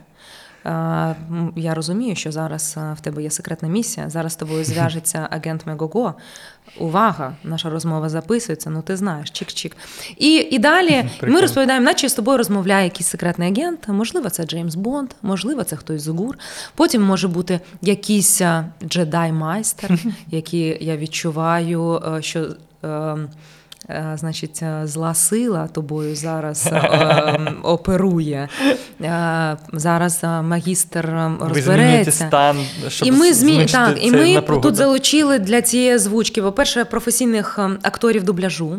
S2: Я розумію, що зараз в тебе є секретна місія. Зараз з тобою *laughs* зв'яжеться агент Мегого. Увага, наша розмова записується. Ну ти знаєш, чик-чик. І, і далі *laughs* ми розповідаємо, наче з тобою розмовляє якийсь секретний агент. Можливо, це Джеймс Бонд, можливо, це хтось з ГУР. Потім може бути якийсь е, джедай-майстер, *laughs* який я відчуваю, що. Е, Значить, е, зла сила тобою зараз е, *laughs* ем, оперує. Зараз магістр е,
S1: змінюєте
S2: розбереться.
S1: стан, щоб
S2: і ми змі... так, і ми
S1: напругу,
S2: тут
S1: да?
S2: залучили для цієї озвучки, по-перше, професійних ем, акторів дубляжу.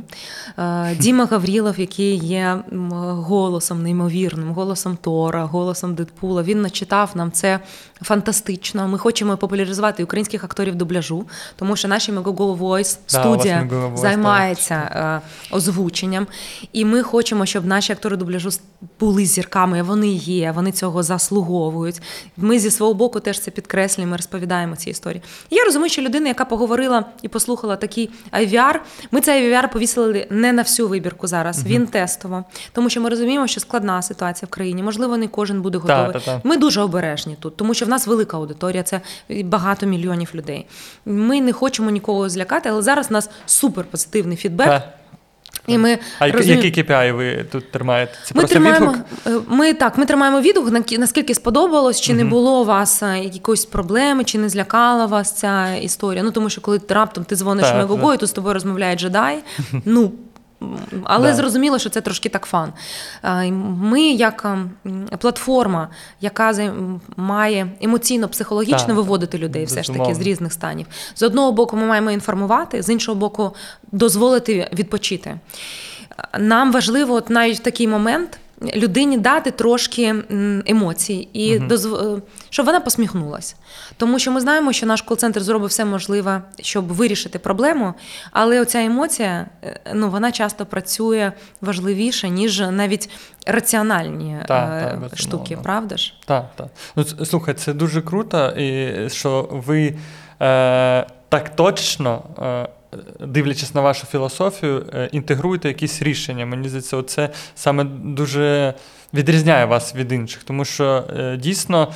S2: Діма *laughs* Гаврілов, який є голосом неймовірним, голосом Тора, голосом Дедпула. Він начитав нам це фантастично. Ми хочемо популяризувати українських акторів дубляжу, тому що наші Megogo Voice
S1: Да,
S2: студія
S1: Megogo Voice,
S2: займається озвученням. І ми хочемо, щоб наші актори дубляжу були зірками. Вони є, вони цього заслуговують. Ми зі свого боку теж це підкреслюємо, ми розповідаємо ці історії. Я розумію, що людина, яка поговорила і послухала такий IVR, ми цей IVR повісили не на всю вибірку зараз. Він тестово, тому що ми розуміємо, що складна ситуація в країні. Можливо, не кожен буде
S1: Та,
S2: готовий.
S1: та, та.
S2: Ми дуже обережні тут, тому що в нас велика аудиторія, це багато мільйонів людей. Ми не хочемо нікого злякати, але зараз у нас супер позитивний фідбек. І ми
S1: А
S2: розуміємо-
S1: які KPI ви тут тримаєте? Це
S2: ми
S1: просто
S2: тримаємо,
S1: відгук?
S2: е, ми так, ми тримаємо відгук, наскільки сподобалось, чи не було у вас е, якоїсь проблеми, чи не злякала вас ця історія. Ну тому що коли раптом ти дзвониш Мегого, і тут з тобою розмовляє джедай. Ну але
S1: Да.
S2: зрозуміло, що це трошки так фан. Ми, як ем, платформа, яка має емоційно-психологічно
S1: да,
S2: виводити людей все ж таки з різних станів. З одного боку, ми маємо інформувати, з іншого боку, дозволити відпочити. Нам важливо, от навіть в такий момент. Людині дати трошки емоцій і дозв... е, щоб вона посміхнулася. Тому що ми знаємо, що наш кол-центр зробив все можливе, щоб вирішити проблему, але оця емоція е, ну, вона часто працює важливіше, ніж навіть раціональні
S1: Так,
S2: е,
S1: так,
S2: штуки, правда ж?
S1: Так, так. Ну, слухай, це дуже круто, і що ви е, так точно, дивлячись на вашу філософію, інтегруйте інтегруєте якісь рішення. Мені здається, це саме дуже відрізняє вас від інших, тому що е, дійсно.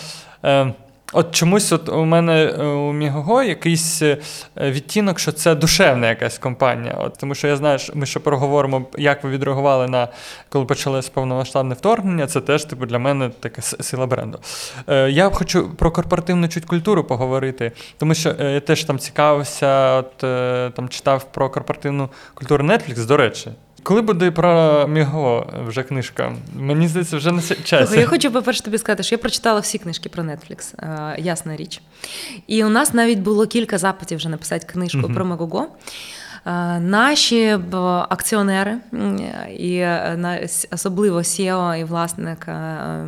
S1: От чомусь от у мене е, у Мігого якийсь е, відтінок, що це душевна якась компанія. От, тому що я знаю, що ми ще проговоримо, як ви відреагували на коли почалось повномасштабне вторгнення. Це теж типу для мене така сила бренду. Е, я хочу про корпоративну чуть культуру поговорити, тому що е, я теж там цікавився, от там читав про корпоративну культуру Netflix, до речі. Коли буде про Міго вже книжка? Мені здається, вже на.
S2: Слухай, я хочу, по-перше, тобі сказати, що я прочитала всі книжки про Netflix, е, ясна річ. І у нас навіть було кілька запитів вже написати книжку
S1: Мгм.
S2: про Мегого. Е, Наші акціонери, і е, особливо CEO і власник е,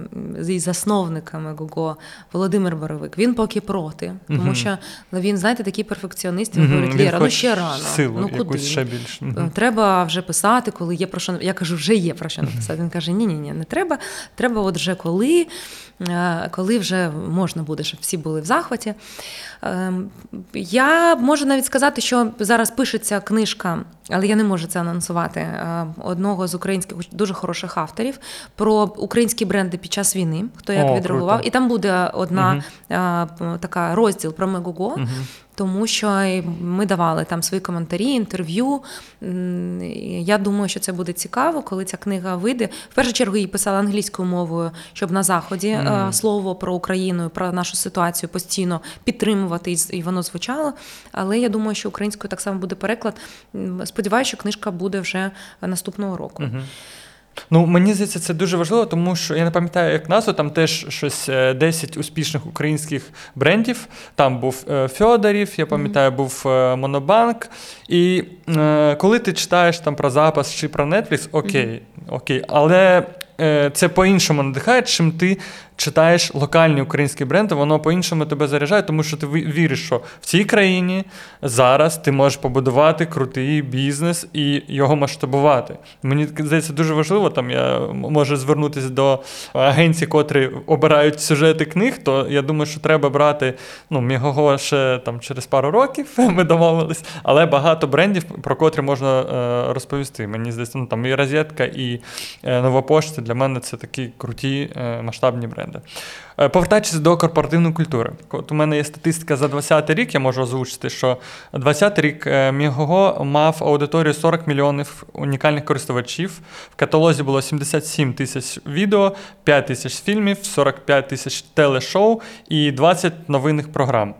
S2: і засновник Мегого Володимир Боровик, він поки проти, тому що ну, він, знаєте, такий перфекціоніст, він говорить,
S1: він
S2: Лєра, ну ще рано.
S1: Силу,
S2: ну куди?
S1: ще більш.
S2: Е, Треба вже писати, коли є про що я кажу, вже є про що написати. Він каже: ні, ні, ні, не треба. Треба, от вже коли, коли вже можна буде, щоб всі були в захваті. Ем, Я можу навіть сказати, що зараз пишеться книжка, але я не можу це анонсувати. е, Одного з українських дуже хороших авторів про українські бренди під час війни, хто як відреагував. І там буде одна е, така розділ про Мегого.
S1: Мгм.
S2: Тому що ми давали там свої коментарі, інтерв'ю. Я думаю, що це буде цікаво, коли ця книга вийде. В першу чергу її писала англійською мовою, щоб на заході
S1: Мгм.
S2: слово про Україну, про нашу ситуацію постійно підтримувати, і воно звучало. Але я думаю, що українською так само буде переклад. Сподіваюся, що книжка буде вже наступного року.
S1: Мгм. Ну, мені здається, це дуже важливо, тому що я не пам'ятаю, як назву, там теж щось е, 10 успішних українських брендів. Там був е, Фьодорів, я пам'ятаю, був е, Монобанк. І е, коли ти читаєш там про запас чи про Netflix, окей, окей, але е, це по-іншому надихає, чим ти читаєш локальні українські бренди, воно по-іншому тебе заряджає, тому що ти віриш, що в цій країні зараз ти можеш побудувати крутий бізнес і його масштабувати. Мені здається, дуже важливо. Там я можу звернутися до агенцій, котрі обирають сюжети книг. То я думаю, що треба брати ну, Мігого ще там через пару років. *laughs* Ми домовились, але багато брендів, про котрі можна е, розповісти. Мені здається, ну там і розетка, і е, нова пошта для мене це такі круті е, масштабні бренди. Е, Повертаючись до корпоративної культури, от у мене є статистика за 20 рік, я можу озвучити, що 20 рік е, Мігого мав аудиторію 40 мільйонів унікальних користувачів. В каталозі було 77 тисяч відео, 5 тисяч фільмів, 45 тисяч телешоу і 20 новинних програм.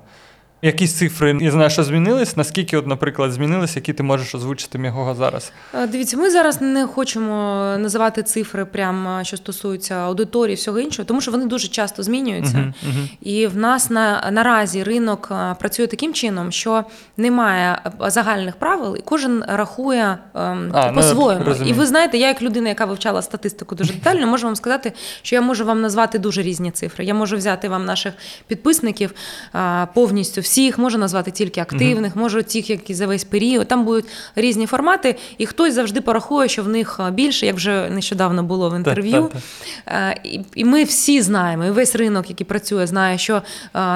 S1: Якісь цифри, я знаю, що змінились. Наскільки, от, наприклад, змінились, які ти можеш озвучити Мігого зараз?
S2: Е, Дивіться, ми зараз не хочемо називати цифри, прямо що стосуються аудиторії, всього іншого, тому що вони дуже часто змінюються.
S1: Мгм, мгм.
S2: І в нас на наразі ринок е, працює таким чином, що немає е, загальних правил, і кожен рахує ем,
S1: А, ну,
S2: по-своєму.
S1: розумію.
S2: і ви знаєте, я як людина, яка вивчала статистику дуже детально, можу вам сказати, що я можу вам назвати дуже різні цифри. Я можу взяти вам наших підписників е, повністю всіх, можу назвати тільки активних, можу тих, які за весь період. Там будуть різні формати, і хтось завжди порахує, що в них е, більше, як вже нещодавно було в інтерв'ю. Е, І, і ми всі знаємо, і весь ринок, який працює, знає, що е,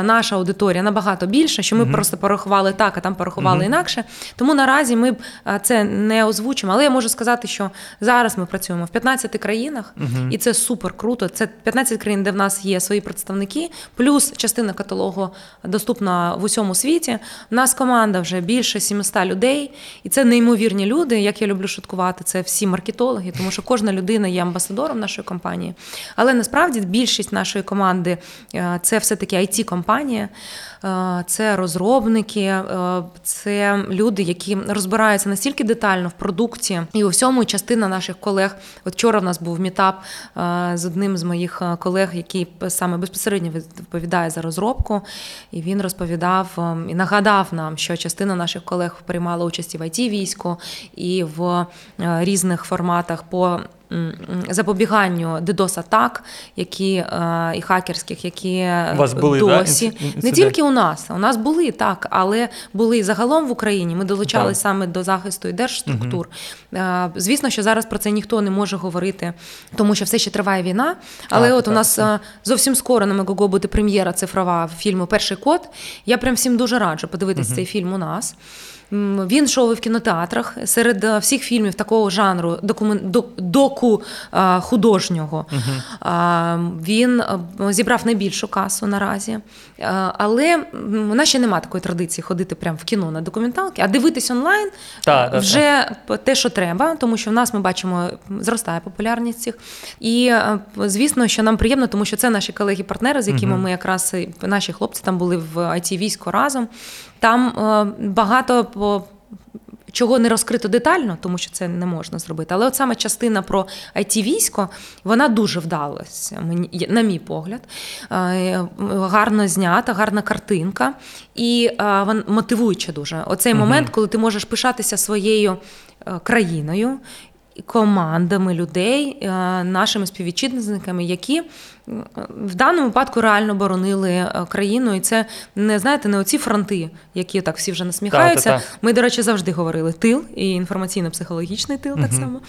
S2: наша аудиторія набагато більша, що ми просто порахували так, а там порахували інакше. Тому наразі ми це не озвучимо. Але я можу сказати, що зараз ми працюємо в 15 країнах, і це супер круто. Це 15 країн, де в нас є свої представники, плюс частина каталогу доступна в усьому світі. У нас команда вже більше 700 людей, і це неймовірні люди. Як я люблю шуткувати, це всі маркетологи, тому що кожна людина є амбасадором нашої компанії. Але насправді більшість нашої команди е, це все-таки it компанія це розробники, е, це люди, які розбираються настільки детально в продукті і у всьому. І частина наших колег. От вчора в нас був мітап е, з одним з моїх е, колег, який саме безпосередньо відповідає за розробку, і він розповідав е, і нагадав нам, що частина наших колег приймала участь і в it війську і в е, різних форматах по запобіганню DDoS атак, які е, і хакерських, які
S1: У вас були,
S2: досі
S1: інци-
S2: не тільки у нас, у нас були так, але були загалом в Україні. Ми долучалися саме до захисту і держструктур. Е, Звісно, що зараз про це ніхто не може говорити, тому що все ще триває війна. Але
S1: Так,
S2: от у нас е, зовсім скоро на Мегого буде прем'єра цифрова фільму Перший код. Я прям всім дуже раджу подивитися цей фільм у нас. Він шоу в кінотеатрах серед е, всіх фільмів такого жанру докумен... док- духу а, художнього. А, Він зібрав найбільшу касу наразі. Але у нас ще немає такої традиції ходити прямо в кіно на документалки, а дивитись онлайн
S1: Та, та,
S2: вже те, що треба, тому що в нас ми бачимо, зростає популярність цих. І е, звісно, що нам приємно, тому що це наші колеги-партнери, з якими ми якраз наші хлопці там були в it військо разом. Там е, багато. Чого не розкрито детально, тому що це не можна зробити. Але от саме частина про it військо вона дуже вдалася, мені, на мій погляд. Е, Гарно знята, гарна картинка і е, вон- мотивуюча дуже. Оцей момент, коли ти можеш пишатися своєю е, країною. Командами людей, е, нашими співвітчизниками, які в даному випадку реально боронили е, країну, і це не знаєте, не оці фронти, які так всі вже насміхаються.
S1: Та-та-та.
S2: Ми, до речі, завжди говорили тил і інформаційно-психологічний тил так само.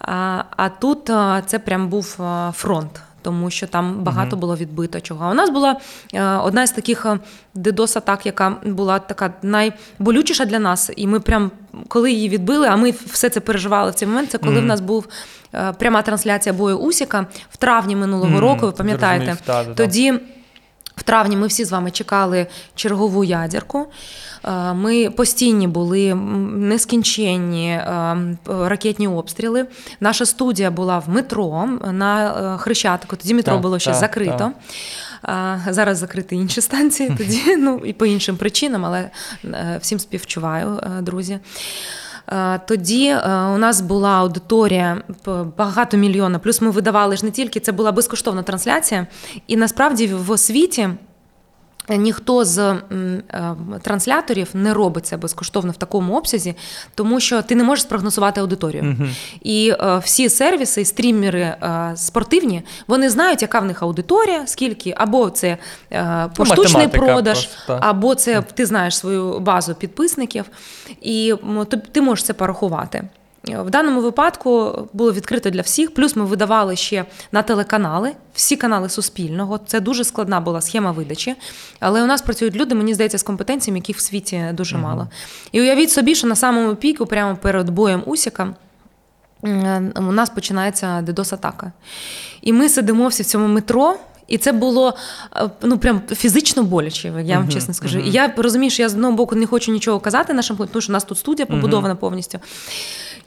S2: А, а тут це прям був фронт. Тому що там багато було відбито чого. А у нас була е, одна з таких дедос атак, яка була така найболючіша для нас. І ми прям коли її відбили, а ми все це переживали в цей момент. Це коли в нас був е, пряма трансляція бою Усіка в травні минулого
S1: Мгм,
S2: року. Ви пам'ятаєте? Тоді в травні ми всі з вами чекали чергову ядерку. Е, Ми постійні були нескінченні е, ракетні обстріли. Наша студія була в метро на е, Хрещатику. Тоді метро
S1: Так,
S2: було ще
S1: так,
S2: закрито. А, Зараз закриті інші станції, тоді *laughs* ну і по іншим причинам, але всім співчуваю, друзі. Е, Тоді е, у нас була аудиторія багато мільйона. Плюс ми видавали ж не тільки це була безкоштовна трансляція, і насправді в освіті. Ніхто з е, трансляторів не робить це безкоштовно в такому обсязі, тому що ти не можеш спрогнозувати аудиторію. І е, всі сервіси, стрімери е, спортивні, вони знають, яка в них аудиторія, скільки або це е, поштучний
S1: математика
S2: продаж,
S1: просто,
S2: або це ти знаєш свою базу підписників, і ти можеш це порахувати. В даному випадку було відкрито для всіх. Плюс ми видавали ще на телеканали, всі канали Суспільного. Це дуже складна була схема видачі. Але у нас працюють люди, мені здається, з компетенціями, яких в світі дуже мало. І уявіть собі, що на самому піку, прямо перед боєм Усіка, у нас починається дедос-атака. І ми сидимо всі в цьому метро. І це було е, ну прям фізично боляче, я вам чесно скажу. І я розумію, що я з одного боку не хочу нічого казати нашим тому що у нас тут студія побудована повністю.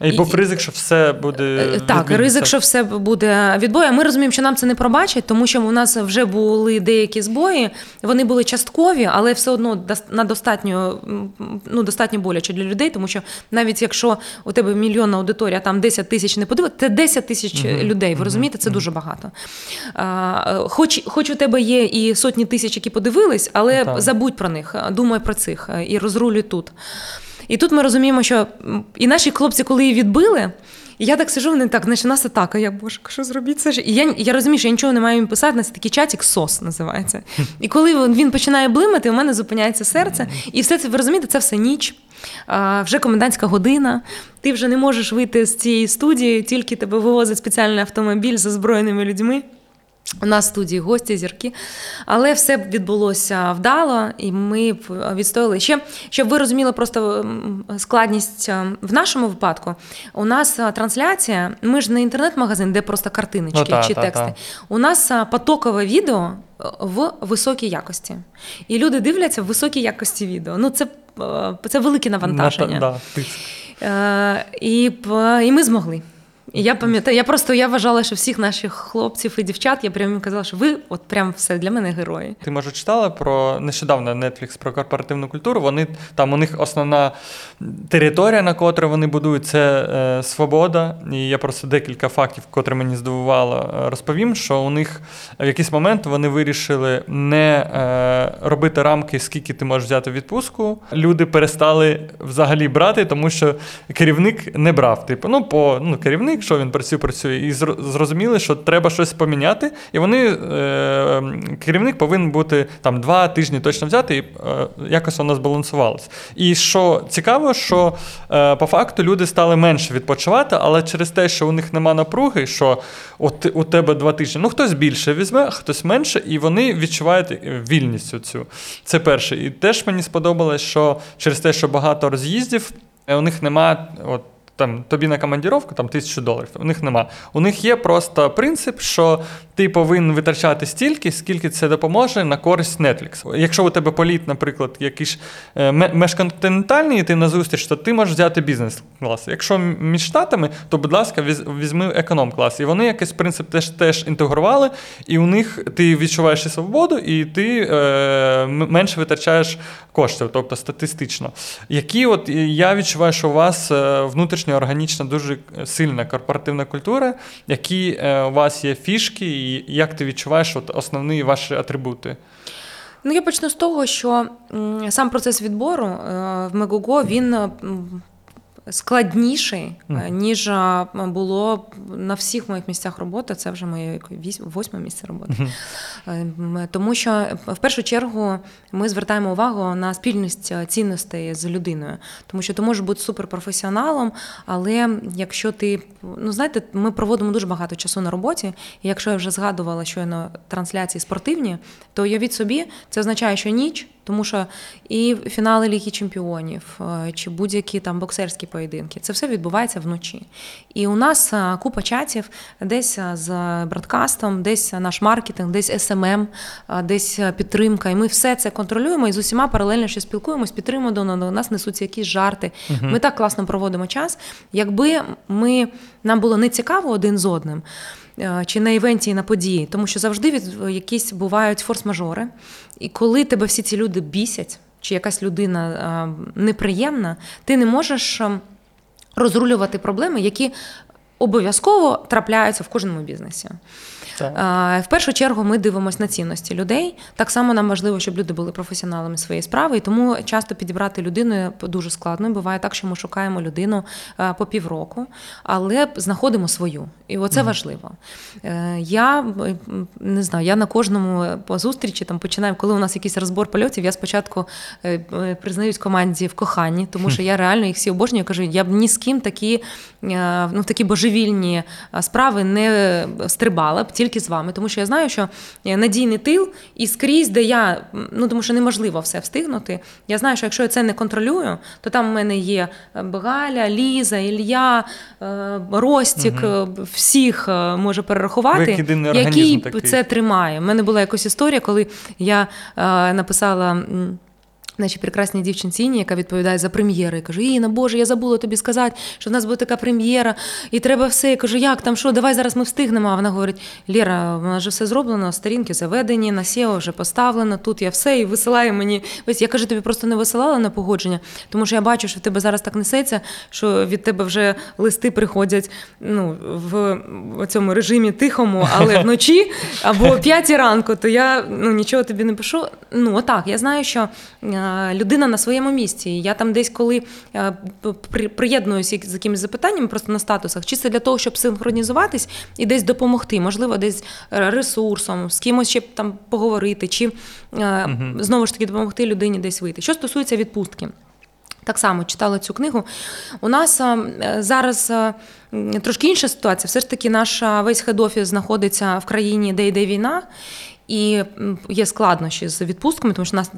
S1: І був ризик, що все буде.
S2: Е, Так,
S1: відміниться.
S2: ризик, що все буде відбою. А Ми розуміємо, що нам це не пробачать, тому що у нас вже були деякі збої. Вони були часткові, але все одно на достатньо ну достатньо боляче для людей, тому що навіть якщо у тебе мільйонна аудиторія, там 10 тисяч не подивиться, це 10 тисяч людей. Ви розумієте, це дуже багато. А, е, Хоч, хоч у тебе є і сотні тисяч, які подивились, але
S1: Так.
S2: забудь про них, думай про цих е, і розрулюй тут. І тут ми розуміємо, що і наші хлопці, коли її відбили, і я так сижу, вони так, значить, у нас атака. Я боже, що зробіть це ж? І я, я розумію, що я нічого не маю їм писати, у нас такий чатик СОС називається. І коли він, він починає блимати, у мене зупиняється серце. І все це, ви розумієте, це все ніч. А, вже комендантська година. Ти вже не можеш вийти з цієї студії, тільки тебе вивозить спеціальний автомобіль з озброєними людьми. У нас в студії гості, зірки. Але все відбулося вдало, і ми відстояли. Ще, щоб ви розуміли просто складність е, в нашому випадку, у нас е, трансляція, ми ж не інтернет-магазин, де просто картиночки
S1: Ну, та,
S2: чи
S1: та,
S2: тексти.
S1: та.
S2: У нас е, потокове відео в високій якості. І люди дивляться в високій якості відео. Ну, це, це велике навантаження.
S1: Ната- да, тиск.
S2: І, і ми змогли. І я пам'ятаю, я просто я вважала, що всіх наших хлопців і дівчат, я прям казала, що ви от прям все для мене герої.
S1: Ти може читала про нещодавно Netflix про корпоративну культуру. Вони там у них основна територія, на котрій вони будують, це е, свобода. І я просто декілька фактів, котрі мені здивувало, е, розповім, що у них в якийсь момент вони вирішили не е, робити рамки, скільки ти можеш взяти відпустку. Люди перестали взагалі брати, тому що керівник не брав. Типу, ну по ну керівник, що він працює, працює, і зрозуміли, що треба щось поміняти. І вони е, керівник повинен бути там два тижні точно взяти, і е, якось воно збалансувалось. І що цікаво, що е, по факту люди стали менше відпочивати, але через те, що у них нема напруги, що от у тебе два тижні, ну хтось більше візьме, хтось менше, і вони відчувають е, вільність цю. Це перше. І теж мені сподобалось, що через те, що багато роз'їздів, е, у них нема от. Там тобі на командіровку там тисячу доларів. У них нема. У них є просто принцип, що ти повинен витрачати стільки, скільки це допоможе на користь Netflix. Якщо у тебе політ, наприклад, якийсь е, межконтинентальний, і ти на зустріч, то ти можеш взяти бізнес-клас. Якщо між штатами, то будь ласка, візьми економ-клас. І вони якийсь принцип теж теж інтегрували, і у них ти відчуваєш і свободу, і ти е, менше витрачаєш коштів, тобто статистично. Які от я відчуваю, що у вас е, внутрішня органічна, дуже сильна корпоративна культура, які е, у вас є фішки, і як ти відчуваєш от основні ваші атрибути?
S2: Ну, я почну з того, що сам процес відбору е, в Мегуго він складніший, mm. ніж було на всіх моїх місцях роботи. Це вже моє восьме місце роботи. Mm. Тому що в першу чергу ми звертаємо увагу на спільність цінностей з людиною, тому що ти можеш бути суперпрофесіоналом, але якщо ти ну знаєте, ми проводимо дуже багато часу на роботі, і якщо я вже згадувала щойно трансляції спортивні, то уявіть собі, це означає, що ніч. Тому що і фінали Ліги Чемпіонів, е, чи будь-які там боксерські поєдинки, це все відбувається вночі. І у нас е, купа чатів десь е, з broadcast ом, десь наш маркетинг, десь SMM, десь підтримка. І ми все це контролюємо і з усіма паралельно ще спілкуємось, підтримуємо до нас несуться якісь жарти. Угу. Ми так класно проводимо час. Якби ми нам було не цікаво один з одним. Е, чи на івенті і на події, тому що завжди від якісь бувають форс-мажори, і коли тебе всі ці люди бісять, чи якась людина е, неприємна, ти не можеш ем, розрулювати проблеми, які обов'язково трапляються в кожному бізнесі. Так. В першу чергу ми дивимося на цінності людей. Так само нам важливо, щоб люди були професіоналами своєї справи, і тому часто підібрати людину дуже складно. Буває так, що ми шукаємо людину по півроку, але знаходимо свою. І оце угу. важливо. Е, я не знаю, я на кожному зустрічі там починаю, коли у нас якийсь розбор польотів, я спочатку е, е, признаюсь команді в коханні, тому що *laughs* я реально їх всі обожнюю. Кажу, я б ні з ким такі ну, такі божевільні справи не стрибала б тільки з вами, тому що я знаю, що надійний тил і скрізь, де я ну тому що неможливо все встигнути. Я знаю, що якщо я це не контролюю, то там в мене є Галя, Ліза, Ілья, Ростік. Угу всіх е, може перерахувати, який такий. це тримає. У мене була якась історія, коли я е, написала нашій прекрасній дівчинці Іні, яка відповідає за прем'єри. Я кажу, Іна, Боже, я забула тобі сказати, що в нас буде така прем'єра, і треба все. Я кажу, як там що, давай зараз ми встигнемо. А вона говорить: Лєра, у нас вже все зроблено, сторінки заведені, на SEO вже поставлено, тут я все і висилає мені. Ось я кажу, тобі просто не висилала на погодження, тому що я бачу, що в тебе зараз так несеться, що від тебе вже листи приходять ну, в цьому режимі тихому, але *laughs* вночі або о п'ятій ранку, то я ну, нічого тобі не пишу. Ну, отак, я знаю, що людина на своєму місці. Я там десь коли е, приєднуюся з якимись запитаннями просто на статусах, чи це для того, щоб синхронізуватись і десь допомогти, можливо, десь е, ресурсом, з кимось ще там поговорити, чи знову ж таки допомогти людині десь вийти. Що стосується відпустки. Так само читала цю книгу. У нас зараз трошки інша ситуація. Все ж таки, наш весь хед-офіс знаходиться в країні, де йде війна, і є складнощі з відпустками, тому що у нас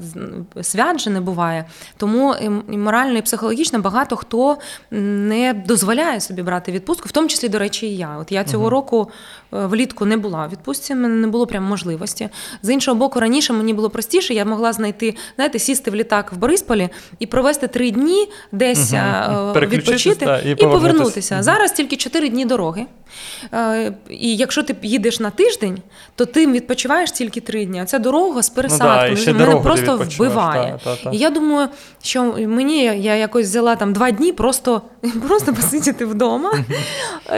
S2: свят же не буває. Тому і морально і психологічно багато хто не дозволяє собі брати відпустку, в тому числі, до речі, і я. От я цього uh року е, влітку не була в відпустці, мене не було прям можливості. З іншого боку, раніше мені було простіше, я могла знайти, знаєте, сісти в літак в Борисполі і провести три дні десь uh відпочити та, і, і повернутися. Зараз тільки чотири дні дороги. Е, і якщо ти їдеш на тиждень, то ти відпочиваєш тільки три дні. А ця дорога з пересадкою ну, да, мене просто вбиває. Та, та, та. І я думаю, що мені я якось взяла там два дні просто *laughs* просто посидіти вдома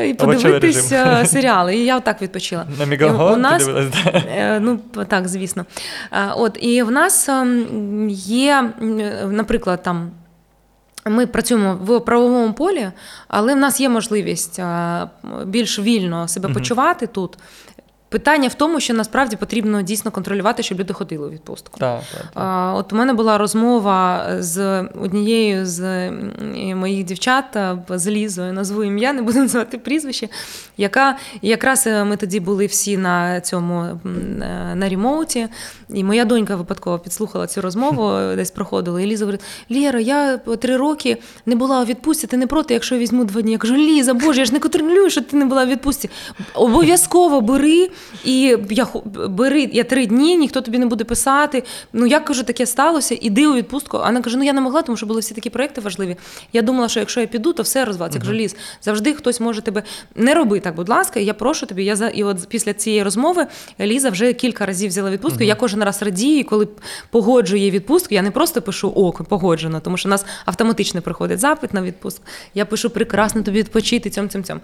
S2: і подивитися серіали. І я отак відпочила.
S1: На Мігаго
S2: нас, е, Ну так, звісно. Е, от і в нас ем, є, наприклад, там. Ми працюємо в правовому полі, але в нас є можливість більш вільно себе почувати тут. Питання в тому, що насправді потрібно дійсно контролювати, щоб люди ходили у відпустку.
S1: Так, так, так.
S2: От у мене була розмова з однією з моїх дівчат з Лізою, назву ім'я, не буду називати прізвище, яка якраз е, ми тоді були всі на цьому е, на ремоуті, і моя донька випадково підслухала цю розмову, е, десь проходила. І Ліза говорить: Лєра, я три роки не була у відпустці, ти не проти, якщо я візьму два дні. Я кажу, Ліза, Боже, я ж не контролюю, що ти не була у відпустці. Обов'язково бери і я бери, я три дні, ніхто тобі не буде писати. Ну я кажу, таке сталося, іди у відпустку. А вона каже: ну я не могла, тому що були всі такі проекти важливі. Я думала, що якщо я піду, то все розвалиться. Я кажу, Ліз, завжди хтось може тебе не роби так, будь ласка. Я прошу тобі. Я за і от після цієї розмови Ліза вже кілька разів взяла відпустку. Я кожен раз радію, і коли погоджує відпустку, я не просто пишу ок, погоджено, тому що у нас автоматично приходить запит на відпустку. Я пишу прекрасно тобі відпочити цьом цьом цьом.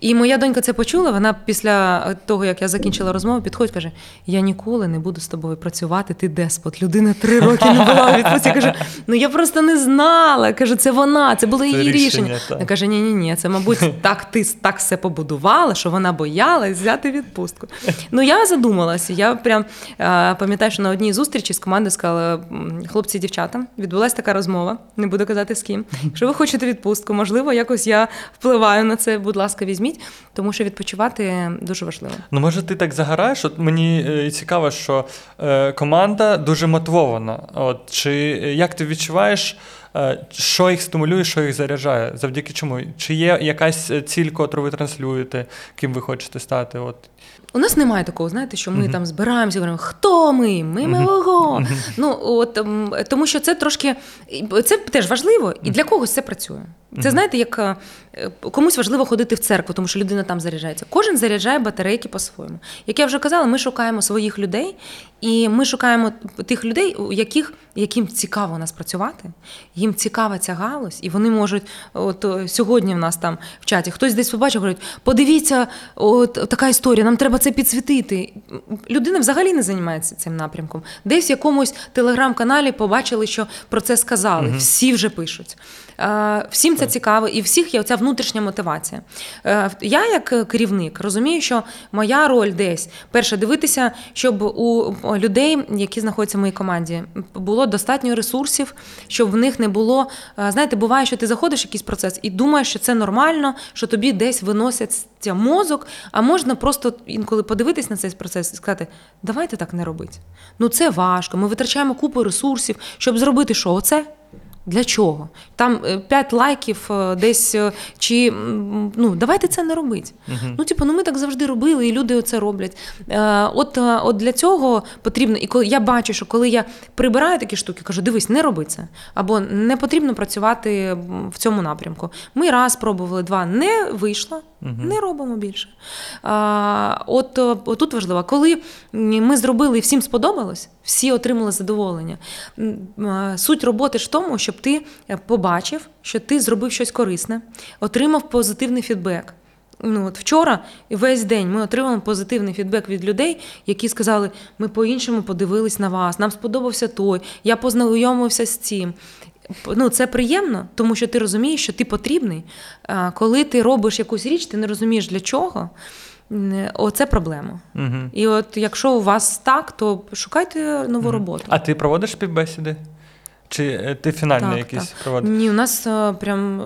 S2: І моя донька це почула. Вона після того, як я закінчила розмову, підходить, каже: Я ніколи не буду з тобою працювати. Ти деспот. Людина три роки не була у відпустці. Я кажу, ну я просто не знала. Кажу, це вона, це було
S1: Це
S2: її
S1: рішення,
S2: рішення. Вона каже: ні, ні, ні, це мабуть *laughs* так. Ти так все побудувала, що вона боялась взяти відпустку. Ну я задумалася. Я прям е, пам'ятаю, що на одній зустрічі з командою сказала хлопці дівчата. Відбулася така розмова. Не буду казати з ким. Якщо ви хочете відпустку, можливо, якось я впливаю на це. Будь ласка, візьміть, тому що відпочивати дуже важливо.
S1: Ну, може, ти так загораєш? От мені е, і цікаво, що е, команда дуже мотивована. От, чи е, як ти відчуваєш, що їх стимулює, що їх заряджає? Завдяки чому? Чи є якась ціль, котру ви транслюєте, ким ви хочете стати? От.
S2: У нас немає такого, знаєте, що ми там збираємося, і говоримо, хто ми? Ми МЛО. Ну от тому, що це трошки це теж важливо, і для когось це працює. Це знаєте, як е, комусь важливо ходити в церкву, тому що людина там заряджається. Кожен заряджає батарейки по-своєму. Як я вже казала, ми шукаємо своїх людей, і ми шукаємо тих людей, у яких яким цікаво у нас працювати, їм цікава ця галузь, і вони можуть, от е, сьогодні в нас там в чаті хтось десь побачив, говорить, подивіться, от така історія, нам треба це підсвітити. Людина взагалі не займається цим напрямком. Десь в якомусь телеграм-каналі побачили, що про це сказали. Всі вже пишуть. Всім це цікаво, і всіх є оця внутрішня мотивація. Е, Я, як керівник, розумію, що моя роль десь перше дивитися, щоб у людей, які знаходяться в моїй команді, було достатньо ресурсів, щоб в них не було. е, Знаєте, буває, що ти заходиш в якийсь процес і думаєш, що це нормально, що тобі десь виносять мозок, а можна просто інколи подивитись на цей процес і сказати: давайте так не робити. Ну це важко. Ми витрачаємо купу ресурсів, щоб зробити що? Оце? Для чого? Там 5 лайків е, десь е, чи ну давайте це не робити. Ну, типу, ну ми так завжди робили, і люди це роблять. Е, От, е, от для цього потрібно, і коли я бачу, що коли я прибираю такі штуки, кажу, дивись, не роби це. Або не потрібно працювати в цьому напрямку. Ми раз пробували, два не вийшло, не робимо більше. А, От е, тут важливо, коли ми зробили і всім сподобалось, всі отримали задоволення. Е, Суть роботи ж в тому, щоб ти е, побачив, що ти зробив щось корисне, отримав позитивний фідбек. Ну, от вчора весь день ми отримали позитивний фідбек від людей, які сказали: ми по-іншому подивились на вас, нам сподобався той, я познайомився з цим. Ну, це приємно, тому що ти розумієш, що ти потрібний. Коли ти робиш якусь річ, ти не розумієш для чого. Оце проблема.
S1: Угу.
S2: І от якщо у вас так, то шукайте нову роботу.
S1: А ти проводиш співбесіди? Чи е, ти фінальні
S2: Так,
S1: якісь
S2: так.
S1: проводиш?
S2: Ні, у нас е, прям е,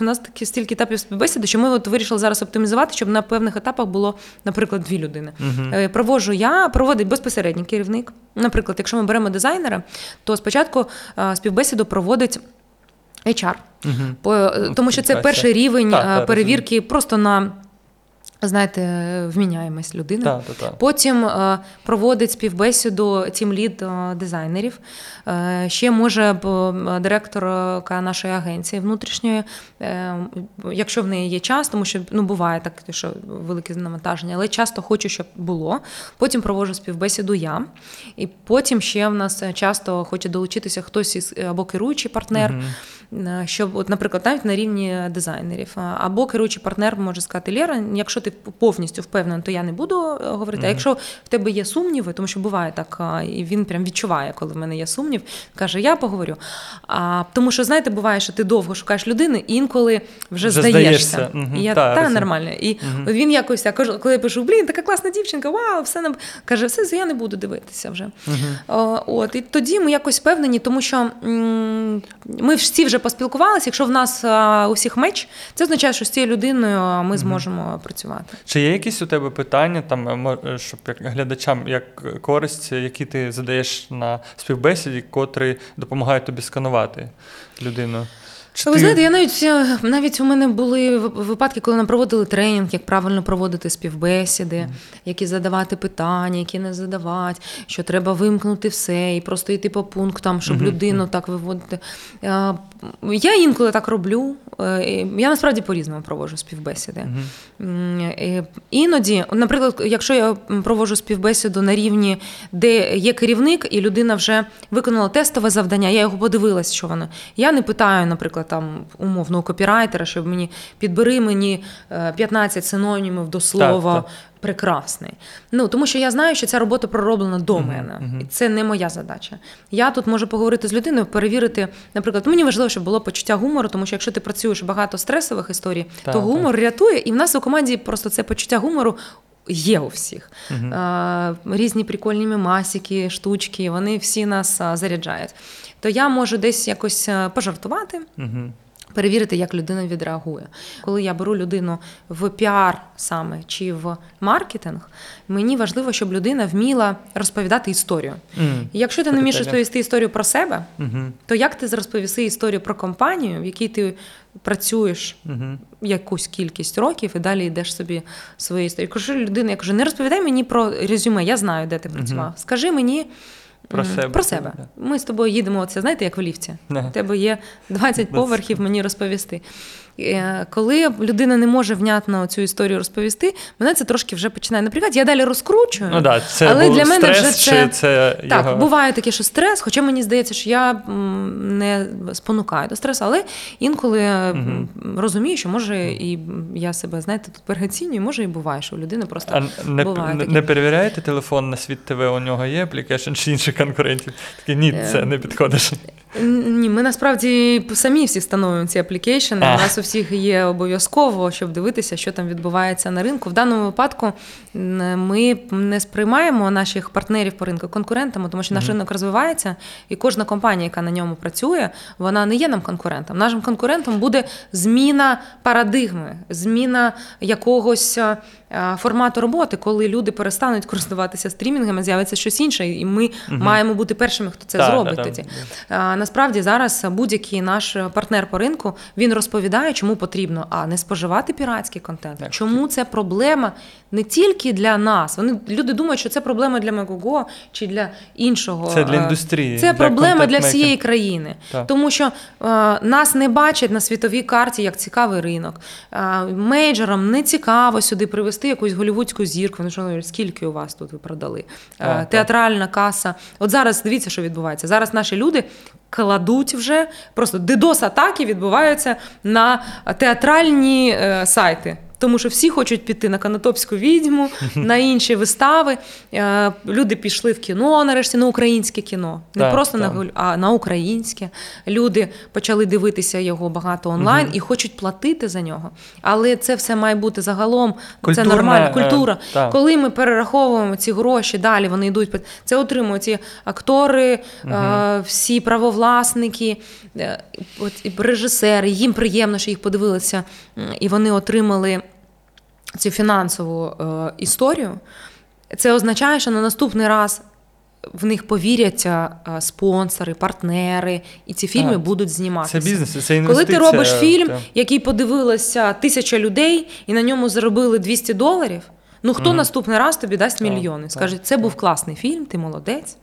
S2: у нас такі стільки етапів співбесіди, що ми от вирішили зараз оптимізувати, щоб на певних етапах було, наприклад, дві людини.
S1: Мгм.
S2: Е, Проводжу я, проводить безпосередній керівник. Наприклад, якщо ми беремо дизайнера, то спочатку співбесіду проводить HR. Е, тому що це перший рівень
S1: Так,
S2: е,
S1: так,
S2: перевірки просто на, знаєте, вміняємость людини.
S1: Так, так, так.
S2: Потім е, проводить співбесіду тімлід е, дизайнерів. Е, ще може б, е, директорка нашої агенції внутрішньої, е, якщо в неї є час, тому що ну, буває так, що велике навантаження, але часто хочу, щоб було. Потім проводжу співбесіду я. І потім ще в нас часто хоче долучитися хтось із або керуючий партнер. Е, щоб, от, наприклад, навіть на рівні дизайнерів, або керуючий партнер може сказати: Лєра, якщо ти повністю впевнений, то я не буду е, говорити. А якщо в тебе є сумніви, тому що буває так, і він прям відчуває, коли в мене є сумнів, каже, я поговорю. А, тому що, знаєте, буває, що ти довго шукаєш людини, і інколи вже,
S1: Вже
S2: здаєшся.
S1: Мгм.
S2: І я
S1: Та,
S2: та, нормально. І от він якось я кажу, коли я пишу, блін, така класна дівчинка, вау, все нам каже, все, я не буду дивитися вже. О, От і тоді ми якось впевнені, тому що м, ми всі вже поспілкувалися. Якщо в нас а, у всіх меч, це означає, що з цією людиною ми зможемо працювати.
S1: Чи є якісь у тебе питання, там, е, е, щоб як глядачам як користь, які ти задаєш на співбесіді, котрі допомагають тобі сканувати людину? Чи
S2: Ви
S1: ти-
S2: знаєте, я навіть навіть у мене були випадки, коли нам проводили тренінг, як правильно проводити співбесіди, які задавати питання, які не задавати, що треба вимкнути все і просто йти по пунктам, щоб людину так виводити. Я інколи так роблю. Е, Я насправді по-різному проводжу співбесіди. Іноді, наприклад, якщо я проводжу співбесіду на рівні, де є керівник, і людина вже виконала тестове завдання, я його подивилась, що воно. Я не питаю, наприклад, там умовно у копірайтера, щоб мені підбери мені е, 15 синонімів до слова.
S1: Так, так.
S2: Прекрасний. Ну тому що я знаю, що ця робота пророблена до мене, і це не моя задача. Я тут можу поговорити з людиною, перевірити. Наприклад, мені важливо, щоб було почуття гумору, тому що якщо ти працюєш багато стресових історій,
S1: Так,
S2: то гумор рятує, і в нас у команді просто це почуття гумору. Є у всіх А, різні прикольні мемасики, штучки, вони всі нас а, заряджають. То я можу десь якось пожартувати,
S1: Мгм.
S2: перевірити, як людина відреагує. Коли я беру людину в піар саме чи в маркетинг, мені важливо, щоб людина вміла розповідати історію.
S1: М.
S2: І якщо ти не вмієш розповісти історію про себе,
S1: Мгм.
S2: то як ти розповіси історію про компанію, в якій ти працюєш
S1: Мгм.
S2: якусь кількість років і далі йдеш собі свою історію. Кажу людина, я кажу, не розповідай мені про резюме, я знаю, де ти працював. Скажи мені.
S1: Про себе.
S2: Про себе. Ми з тобою їдемо, оце, знаєте, як в ліфті. У тебе є 20 поверхів мені розповісти. Е, Коли людина не може внятно цю історію розповісти, мене це трошки вже починає напрягати. Я далі розкручую.
S1: Ну так, це
S2: але для мене
S1: стрес,
S2: вже це
S1: чи це
S2: так,
S1: його...
S2: буває таке, що стрес, хоча мені здається, що я не спонукаю до стресу, але інколи м, розумію, що може і я себе, знаєте, тут переоцінюю, може і буває, що у людини просто
S1: А не,
S2: буває
S1: не,
S2: таке.
S1: не перевіряєте телефон на Sweet TV, у нього є application чи інших конкурентів? Такі ні, це
S2: Е,
S1: не підходиш.
S2: Ні, ми насправді самі всі встановлюємо ці application и.
S1: А.
S2: У нас у всіх є обов'язково, щоб дивитися, що там відбувається на ринку. В даному випадку ми не сприймаємо наших партнерів по ринку конкурентами, тому що наш ринок розвивається, і кожна компанія, яка на ньому працює, вона не є нам конкурентом. Нашим конкурентом буде зміна парадигми, зміна якогось е, формату роботи, коли люди перестануть користуватися стрімінгами, з'явиться щось інше, і ми маємо бути першими, хто це
S1: Так,
S2: зробить
S1: так, так.
S2: тоді. А, Насправді зараз будь-який наш партнер по ринку він розповідає, чому потрібно а не споживати піратський контент.
S1: Так.
S2: Чому це проблема не тільки для нас. Вони люди думають, що це проблема для Мегого чи для іншого.
S1: Це для
S2: е,
S1: індустрії,
S2: Це
S1: для
S2: проблема для всієї країни,
S1: Так.
S2: тому що е, нас не бачать на світовій карті як цікавий ринок. Е, мейджорам не цікаво сюди привезти якусь голівудську зірку. Ну що говорять, скільки у вас тут ви продали?
S1: Так, так.
S2: театральна каса. От зараз дивіться, що відбувається. Зараз наші люди. Кладуть вже просто дидос-атаки відбуваються на театральні е, сайти. Тому що всі хочуть піти на Канатопську відьму, *laughs* на інші вистави. Е, Люди пішли в кіно, нарешті, на українське кіно. Не
S1: Так,
S2: просто на
S1: так.
S2: голь- а на українське. Люди почали дивитися його багато онлайн і хочуть платити за нього. Але це все має бути загалом.
S1: Культурна,
S2: це нормально.
S1: е,
S2: Культура.
S1: так.
S2: Коли ми перераховуємо ці гроші, далі вони йдуть. Це отримують ці актори, е, всі правовласники, е, режисери. Їм приємно, що їх подивилися, і вони отримали цю фінансову е, історію. Це означає, що на наступний раз. В них повіряться е, спонсори, партнери, і ці фільми
S1: Так.
S2: будуть
S1: Це
S2: зніматися.
S1: бізнес, це
S2: Коли
S1: інвестиція.
S2: ти робиш фільм,
S1: так.
S2: який подивилося тисяча людей, і на ньому заробили 200 доларів. Ну хто наступний раз тобі дасть
S1: Так,
S2: мільйони?
S1: так,
S2: Скаже, це був класний фільм, ти молодець.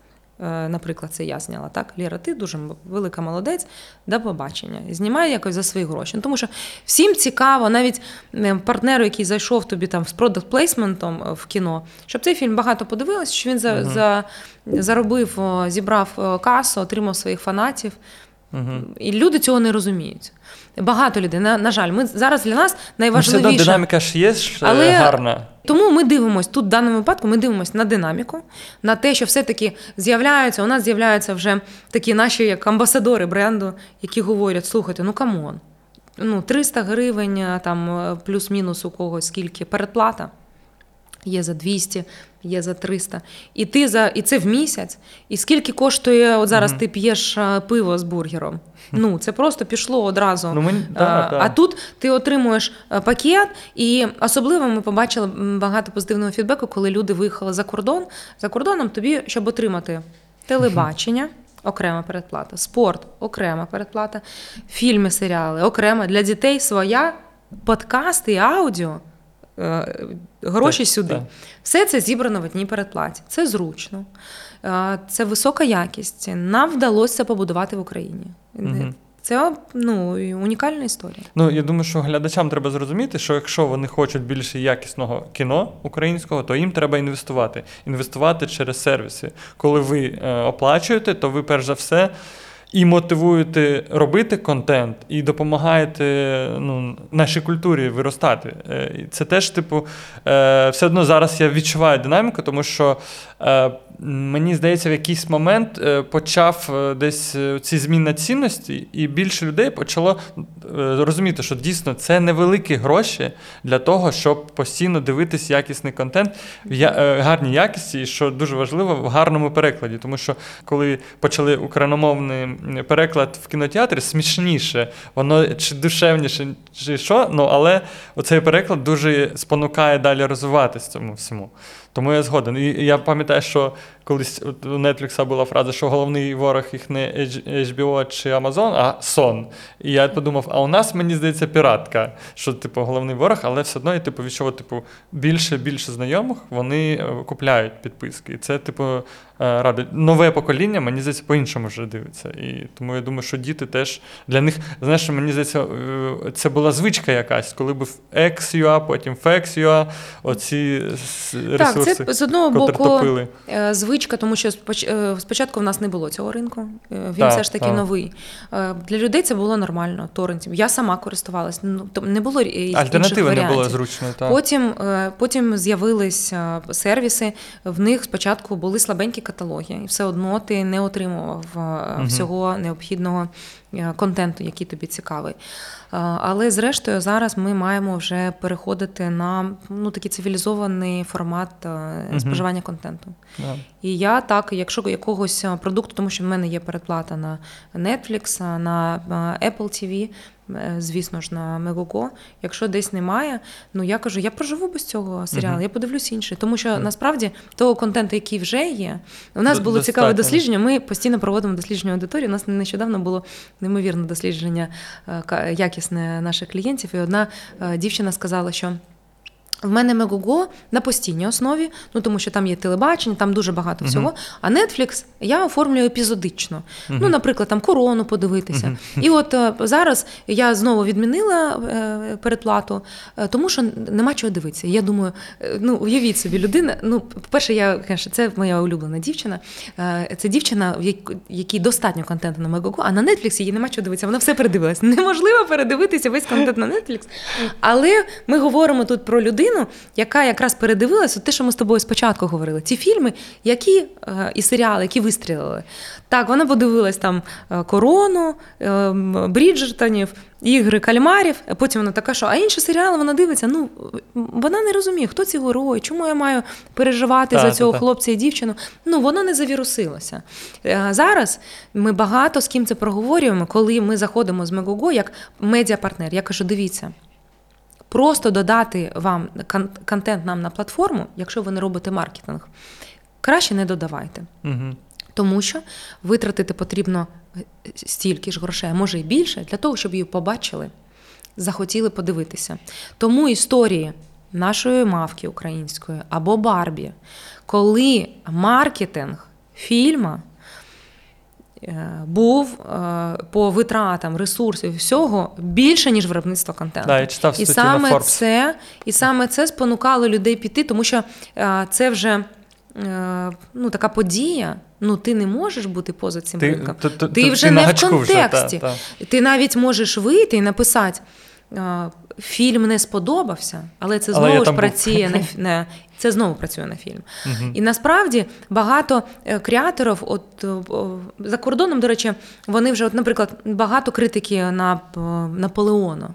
S2: Е, Наприклад, це я зняла. Так, Ліра, ти дуже велика молодець, до побачення. І знімай якось за свої гроші. Ну, тому що всім цікаво, навіть е, партнеру, який зайшов тобі там з продакт плейсментом в кіно, щоб цей фільм багато подивилось, що він за, за, заробив, зібрав касу, отримав своїх фанатів.
S1: Угу.
S2: І люди цього не розуміють. Багато людей, на, на жаль, ми зараз для нас
S1: Ну, все динаміка ж є ж е,
S2: Але-
S1: гарна.
S2: Тому ми дивимося тут в даному випадку. Ми дивимося на динаміку, на те, що все-таки з'являються. У нас з'являються вже такі наші як амбасадори бренду, які говорять: слухайте, ну come on, ну 300 гривень, там е, плюс-мінус у когось скільки передплата. Є за 200, є за 300. І ти за і це в місяць. І скільки коштує, от зараз
S1: Мгм.
S2: ти п'єш пиво з бургером. Ну, це просто пішло одразу.
S1: Ну, мені,
S2: А,
S1: да,
S2: а тут ти отримуєш е, пакет, і особливо ми побачили багато позитивного фідбеку, коли люди виїхали за кордон. За кордоном тобі, щоб отримати телебачення. Окрема передплата, спорт, окрема передплата, фільми, серіали, окрема для дітей своя, подкасти, і аудіо, гроші
S1: Так,
S2: сюди.
S1: так.
S2: Все це зібрано в одній передплаті. Це зручно, е, це висока якість. Нам вдалося побудувати в Україні.
S1: Мгм.
S2: Це ну, унікальна історія.
S1: Ну, я думаю, що глядачам треба зрозуміти, що якщо вони хочуть більше якісного кіно українського, то їм треба інвестувати. Інвестувати через сервіси. Коли ви е, оплачуєте, то ви перш за все. І мотивуєте робити контент, і допомагаєте ну, нашій культурі виростати. Е, Це теж, типу, е, все одно зараз я відчуваю динаміку, тому що мені здається, в якийсь момент е, почав е, десь е, ці зміни цінності, і більше людей почало е, розуміти, що дійсно це невеликі гроші для того, щоб постійно дивитись якісний контент в е, гарній якісті, і що дуже важливо, в гарному перекладі. Тому що коли почали україномовний переклад в кінотеатрі, смішніше, воно чи душевніше, чи що, ну але оцей переклад дуже спонукає далі розвиватись цьому всьому. Тому я згоден. І я пам'ятаю, що колись у Netflix була фраза, що головний ворог їх не HBO чи Amazon, а сон. І я подумав, а у нас, мені здається, піратка, що типу головний ворог, але все одно я типу, відчув, типу, більше більше знайомих вони е, купляють підписки. І це, типу, е, радить. Нове покоління, мені здається, по-іншому вже дивиться. І тому я думаю, що діти теж для них, знаєш, мені здається, е, це була звичка якась, коли був X.ua, потім Fex.ua, оці ресурси.
S2: Так, це з одного боку
S1: топили.
S2: Звичка, тому що е, спочатку в нас не було цього ринку. е, Він
S1: Так,
S2: все ж таки
S1: так.
S2: новий. Е, Для людей це було нормально. Торрентів. Я сама користувалася. Ну не було
S1: Альтернативи не було зручно. Так.
S2: Потім, потім з'явились е, сервіси. В них спочатку були слабенькі каталоги, і все одно ти не отримував
S1: угу.
S2: Всього необхідного контенту, який тобі цікавий. Е, Але зрештою, зараз ми маємо вже переходити на ну такий цивілізований формат споживання
S1: Мгм.
S2: споживання контенту.
S1: Yeah.
S2: І я так, якщо якогось е, продукту, тому що в мене є передплата на Netflix, на е, Apple TV, е, звісно ж, на Мегого. Якщо десь немає, ну я кажу, я проживу без цього серіалу, я подивлюсь інший. Тому що насправді того контенту, який вже є, у нас було цікаве дослідження. Ми постійно проводимо дослідження аудиторії. У нас нещодавно було неймовірне дослідження е, якісне наших клієнтів. І одна е, дівчина сказала, що. В мене Мегого на постійній основі, ну тому що там є телебачення, там дуже багато всього. А Netflix я оформлюю епізодично. Ну, наприклад, там корону подивитися.
S1: Мгм.
S2: І от е, зараз я знову відмінила е, передплату, е, тому що нема чого дивитися. Я думаю, е, ну уявіть собі, людина. Ну, по-перше, я конечно, це моя улюблена дівчина. Е, Це дівчина, в якій достатньо контенту на Мегого, а на Netflix їй нема чого дивитися. Вона все передивилась. *laughs* Неможливо передивитися весь контент на Netflix. Але ми говоримо тут про людину, яка якраз передивилася те, що ми з тобою спочатку говорили. Ті фільми, які е, і серіали, які вистрілили. Так, вона подивилась там е, корону, е, Бріджертонів, ігри кальмарів. а Потім вона така, що а інші серіали вона дивиться. Ну вона не розуміє, хто ці герої, чому я маю переживати
S1: Так,
S2: за цього
S1: так.
S2: хлопця і дівчину. Ну воно не завірусилося. Е, Зараз ми багато з ким це проговорюємо, коли ми заходимо з Мегого як медіапартнер. Я кажу, дивіться. Просто додати вам кон- контент нам на платформу, якщо ви не робите маркетинг, краще не додавайте.
S1: Мгм.
S2: Тому що витратити потрібно е, стільки ж грошей, а може і більше, для того, щоб її побачили, захотіли подивитися. Тому історії нашої мавки української або Барбі, коли маркетинг фільма був е, по витратам ресурсів всього більше, ніж виробництво контенту.
S1: Да, я читав
S2: І
S1: саме на Forbes.
S2: це, і саме це спонукало людей піти, тому що е, це вже е, ну, така подія, ну ти не можеш бути поза цим
S1: Ти,
S2: ринком.
S1: ти, ти,
S2: Ти вже
S1: ти
S2: не в
S1: контексті. вже, та, та.
S2: Ти навіть можеш вийти і написати. Фільм не сподобався, але це
S1: Але
S2: знову ж
S1: там був.
S2: працює на, *laughs* на це знову працює на фільм.
S1: Мгм.
S2: І насправді багато е, креаторів, от е, за кордоном, до речі, вони вже, от, наприклад, багато критики на е, Наполеону.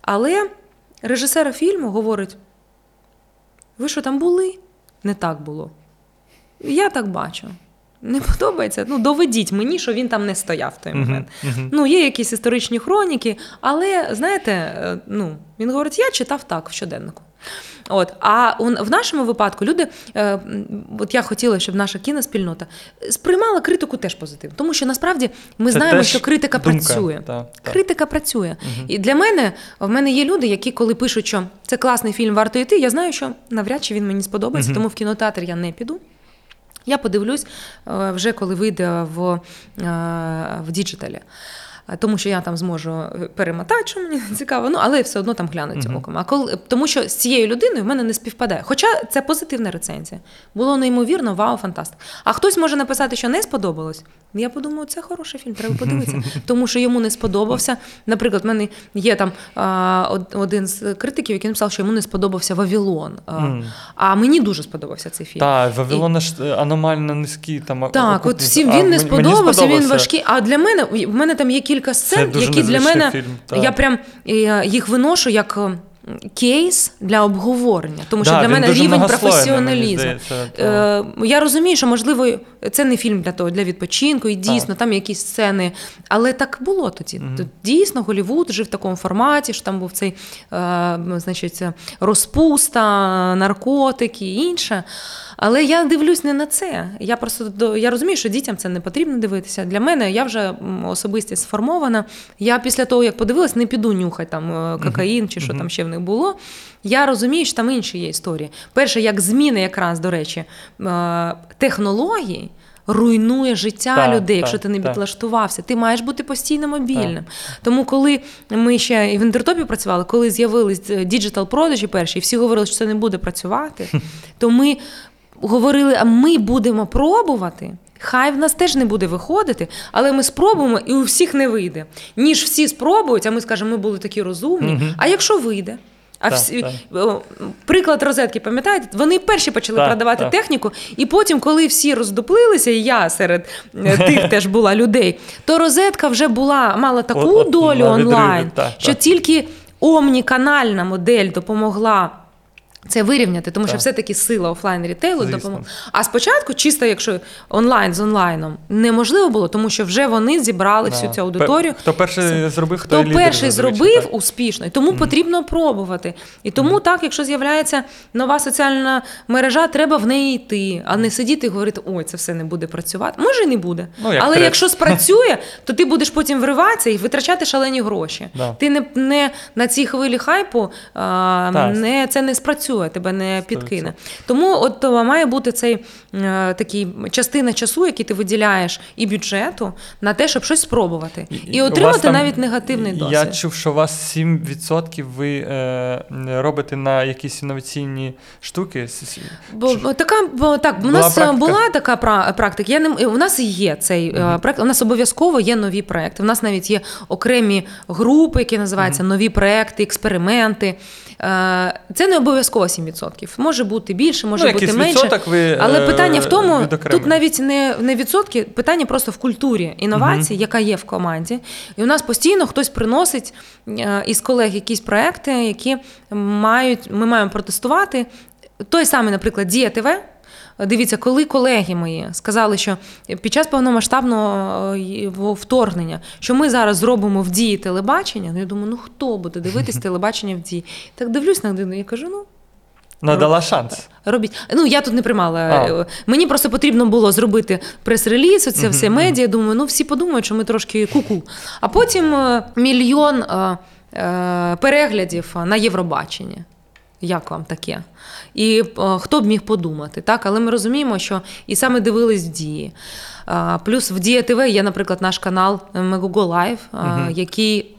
S2: Але режисер фільму говорить: ви що там були? Не так було. Я так бачу. Не подобається. Ну, доведіть мені, що він там не стояв в той
S1: Мгм,
S2: момент.
S1: мгм.
S2: Ну, є якісь історичні хроніки, але знаєте, е, ну, він говорить: я читав так в щоденнику. От, а у- в нашому випадку люди, е, от я хотіла, щоб наша кіноспільнота сприймала критику теж позитивно. Тому що насправді ми
S1: Це
S2: знаємо, що критика
S1: думка,
S2: працює.
S1: та, та.
S2: Критика працює. І для мене в мене є люди, які, коли пишуть, що це класний фільм, варто йти, я знаю, що навряд чи він мені сподобається,
S1: Мгм.
S2: тому в кінотеатр я не піду. Я подивлюсь е, вже коли вийде в, е, в діджиталі. Е, Тому що я там зможу перемотати, що мені *laughs* цікаво, ну але все одно там гляну цим
S1: Мгм.
S2: оком. А коли тому, що з цією людиною в мене не співпадає. Хоча це позитивна рецензія. Було неймовірно, вау, фантастик. А хтось може написати, що не сподобалось. Я подумаю, це хороший фільм, треба подивитися. *laughs* Тому що йому не сподобався. Наприклад, в мене є там а, один з критиків, який написав, що йому не сподобався Вавилон. А,
S1: Мгм.
S2: а мені дуже сподобався цей фільм.
S1: Та, Вавилона ж е, аномально низький. Там,
S2: Так, от всім
S1: А
S2: він не
S1: мені
S2: сподобався, він важкий. А для мене в мене там є кілька сцен, які для мене
S1: фільм,
S2: я прям е, їх виношу як кейс для обговорення. Тому що
S1: Да,
S2: для мене рівень професіоналізму. Е, я розумію, що можливо це не фільм для того, для відпочинку, і дійсно там якісь сцени. Але так було тоді. Тут Дійсно, Голівуд жив в такому форматі, що там був цей е, значить, розпуста, наркотики і інше. Але я дивлюсь не на це. Я просто я розумію, що дітям це не потрібно дивитися. Для мене я вже м, особистість сформована. Я після того, як подивилась, не піду нюхати там е, кокаїн чи що
S1: Мгм.
S2: там ще в них було. Я розумію, що там інші є історії. Перше, як зміни, якраз до речі, е, технологій. Руйнує життя
S1: Так,
S2: людей,
S1: так,
S2: якщо ти не
S1: так.
S2: підлаштувався. Ти маєш бути постійно мобільним. Тому, коли ми ще і в інтертопі працювали, коли з'явились digital продажі перші, і всі говорили, що це не буде працювати, *laughs* то ми говорили, а ми будемо пробувати. Хай в нас теж не буде виходити, але ми спробуємо і у всіх не вийде. Ніж всі спробують, а ми скажемо, ми були такі розумні.
S1: Мгм.
S2: А якщо вийде? А
S1: Так,
S2: всі,
S1: так.
S2: приклад розетки, пам'ятаєте? Вони перші почали
S1: Так,
S2: продавати
S1: так.
S2: техніку, і потім, коли всі роздуплилися, і я серед е, тих *laughs* теж була людей, то розетка вже була мала таку
S1: От- от
S2: долю
S1: на відриві,
S2: онлайн,
S1: так,
S2: що
S1: так.
S2: тільки омніканальна модель допомогла. Це вирівняти, тому що все-таки сила офлайн рітейлу допомогла. А спочатку, чисто якщо онлайн з онлайном, неможливо було, тому що вже вони зібрали всю цю аудиторію.
S1: Хто перший зробив, хто,
S2: Хто
S1: лідер
S2: перший зробив
S1: так.
S2: успішно, і тому потрібно пробувати. І тому так, якщо з'являється нова соціальна мережа, треба в неї йти, а не сидіти і говорити, ой, це все не буде працювати. Може, і не буде.
S1: Ну, як
S2: Але
S1: трек.
S2: якщо спрацює, то ти будеш потім вриватися і витрачати шалені гроші.
S1: Да.
S2: Ти не, не на цій хвилі хайпу а, не, це не спрацює, тебе не підкине. Тому от має бути цей е, такий частина часу, який ти виділяєш, і бюджету на те, щоб щось спробувати. І, отримати
S1: там-
S2: навіть негативний досвід.
S1: Я чув, що у вас 7% ви е, робите на якісь інноваційні штуки.
S2: Бо така бо так, у нас е,
S1: практика?
S2: була така практика. Я не у нас є цей е,
S1: Мгм.
S2: проект. У нас обов'язково є нові проекти. У нас навіть є окремі групи, які називаються нові проекти, експерименти. Е, Це не обов'язково 7%. Може бути більше, може
S1: ну,
S2: бути менше.
S1: ви,
S2: Але
S1: е,
S2: питання в тому, тут навіть не, не відсотки, питання просто в культурі інновацій, яка є в команді. І у нас постійно хтось приносить е, із колег якісь проекти, які мають, ми маємо протестувати. Той самий, наприклад, Дія ТВ. Дивіться, коли колеги мої сказали, що під час повномасштабного е, вторгнення, що ми зараз зробимо в дії телебачення, ну я думаю, ну хто буде дивитись *laughs* телебачення в дії? Так дивлюсь на людину, я кажу, ну
S1: Надала шанс.
S2: Робіть. Ну я тут не приймала.
S1: А.
S2: Е, Мені просто потрібно було зробити прес-реліз, оце все медіа. Думаю, ну всі подумають, що ми трошки куку. А потім е, мільйон е, е, переглядів на Євробаченні. Як вам таке? І е, хто б міг подумати, так? Але ми розуміємо, що і саме дивились в дії. Е, плюс в Дія ТВ є, наприклад, наш канал Megogo Live, е,
S1: угу.
S2: який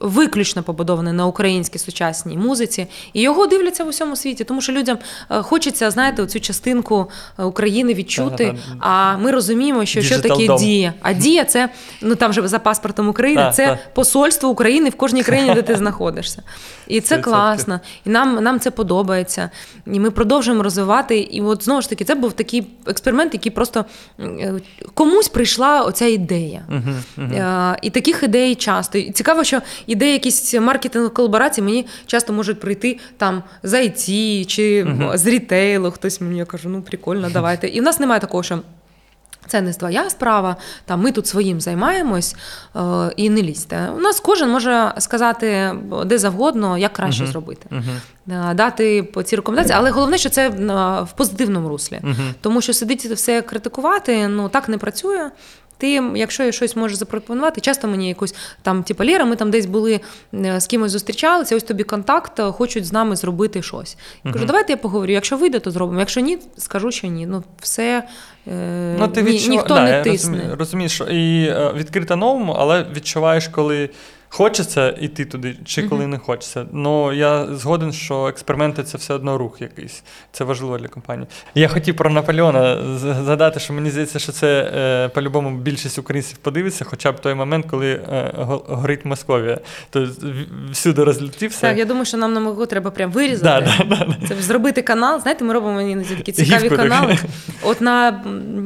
S2: виключно побудований на українській сучасній музиці, і його дивляться в усьому світі, тому що людям е, хочеться, знаєте, цю частинку е, України відчути. А ми розуміємо, що що таке
S1: дом.
S2: дія. А дія це ну там же за паспортом України, це посольство України в кожній країні, де ти *laughs* знаходишся. І це
S1: 100%.
S2: класно. І нам, нам це подобається. І ми продовжуємо розвивати. І от знову ж таки, це був такий експеримент, який просто е, комусь прийшла оця ідея.
S1: Мгм.
S2: Е, І таких ідей часто. І цікаво, що ідеї якісь маркетингові колаборації мені часто можуть прийти там з IT чи з рітейлу. Хтось мені я кажу, ну прикольно, давайте. І в нас немає такого, що. Це не твоя справа, там ми тут своїм займаємось е, і не лізьте. У нас кожен може сказати де завгодно, як краще
S1: Мгм.
S2: зробити,
S1: Мгм.
S2: Е, дати по ці рекомендації, але головне, що це е, в позитивному руслі.
S1: Мгм.
S2: Тому що сидіти все критикувати, ну так не працює. Ти, якщо я щось можеш запропонувати, часто мені якусь там, типу, Ліра, ми там десь були е, з кимось зустрічалися, ось тобі контакт, е, хочуть з нами зробити щось. Я кажу, давайте я поговорю. Якщо вийде, то зробимо. Якщо ні, скажу, що ні. Ну, все е,
S1: Ну, ти
S2: ні,
S1: відчува...
S2: ніхто
S1: да,
S2: не тисне.
S1: розумієш, і е, відкрита новому, але відчуваєш, коли хочеться йти туди, чи коли не хочеться. Ну я згоден, що експерименти це все одно рух якийсь. Це важливо для компанії. Я хотів про Наполеона згадати, що мені здається, що це е, по-любому більшість українців подивиться, хоча б той момент, коли е, горить Московія. Тобто всюди розлетівся.
S2: Так, я думаю, що нам на мого треба прям вирізати.
S1: да, да, да.
S2: Це зробити канал. Знаєте, ми робимо іноді такі цікаві
S1: Гівку
S2: канали. От на,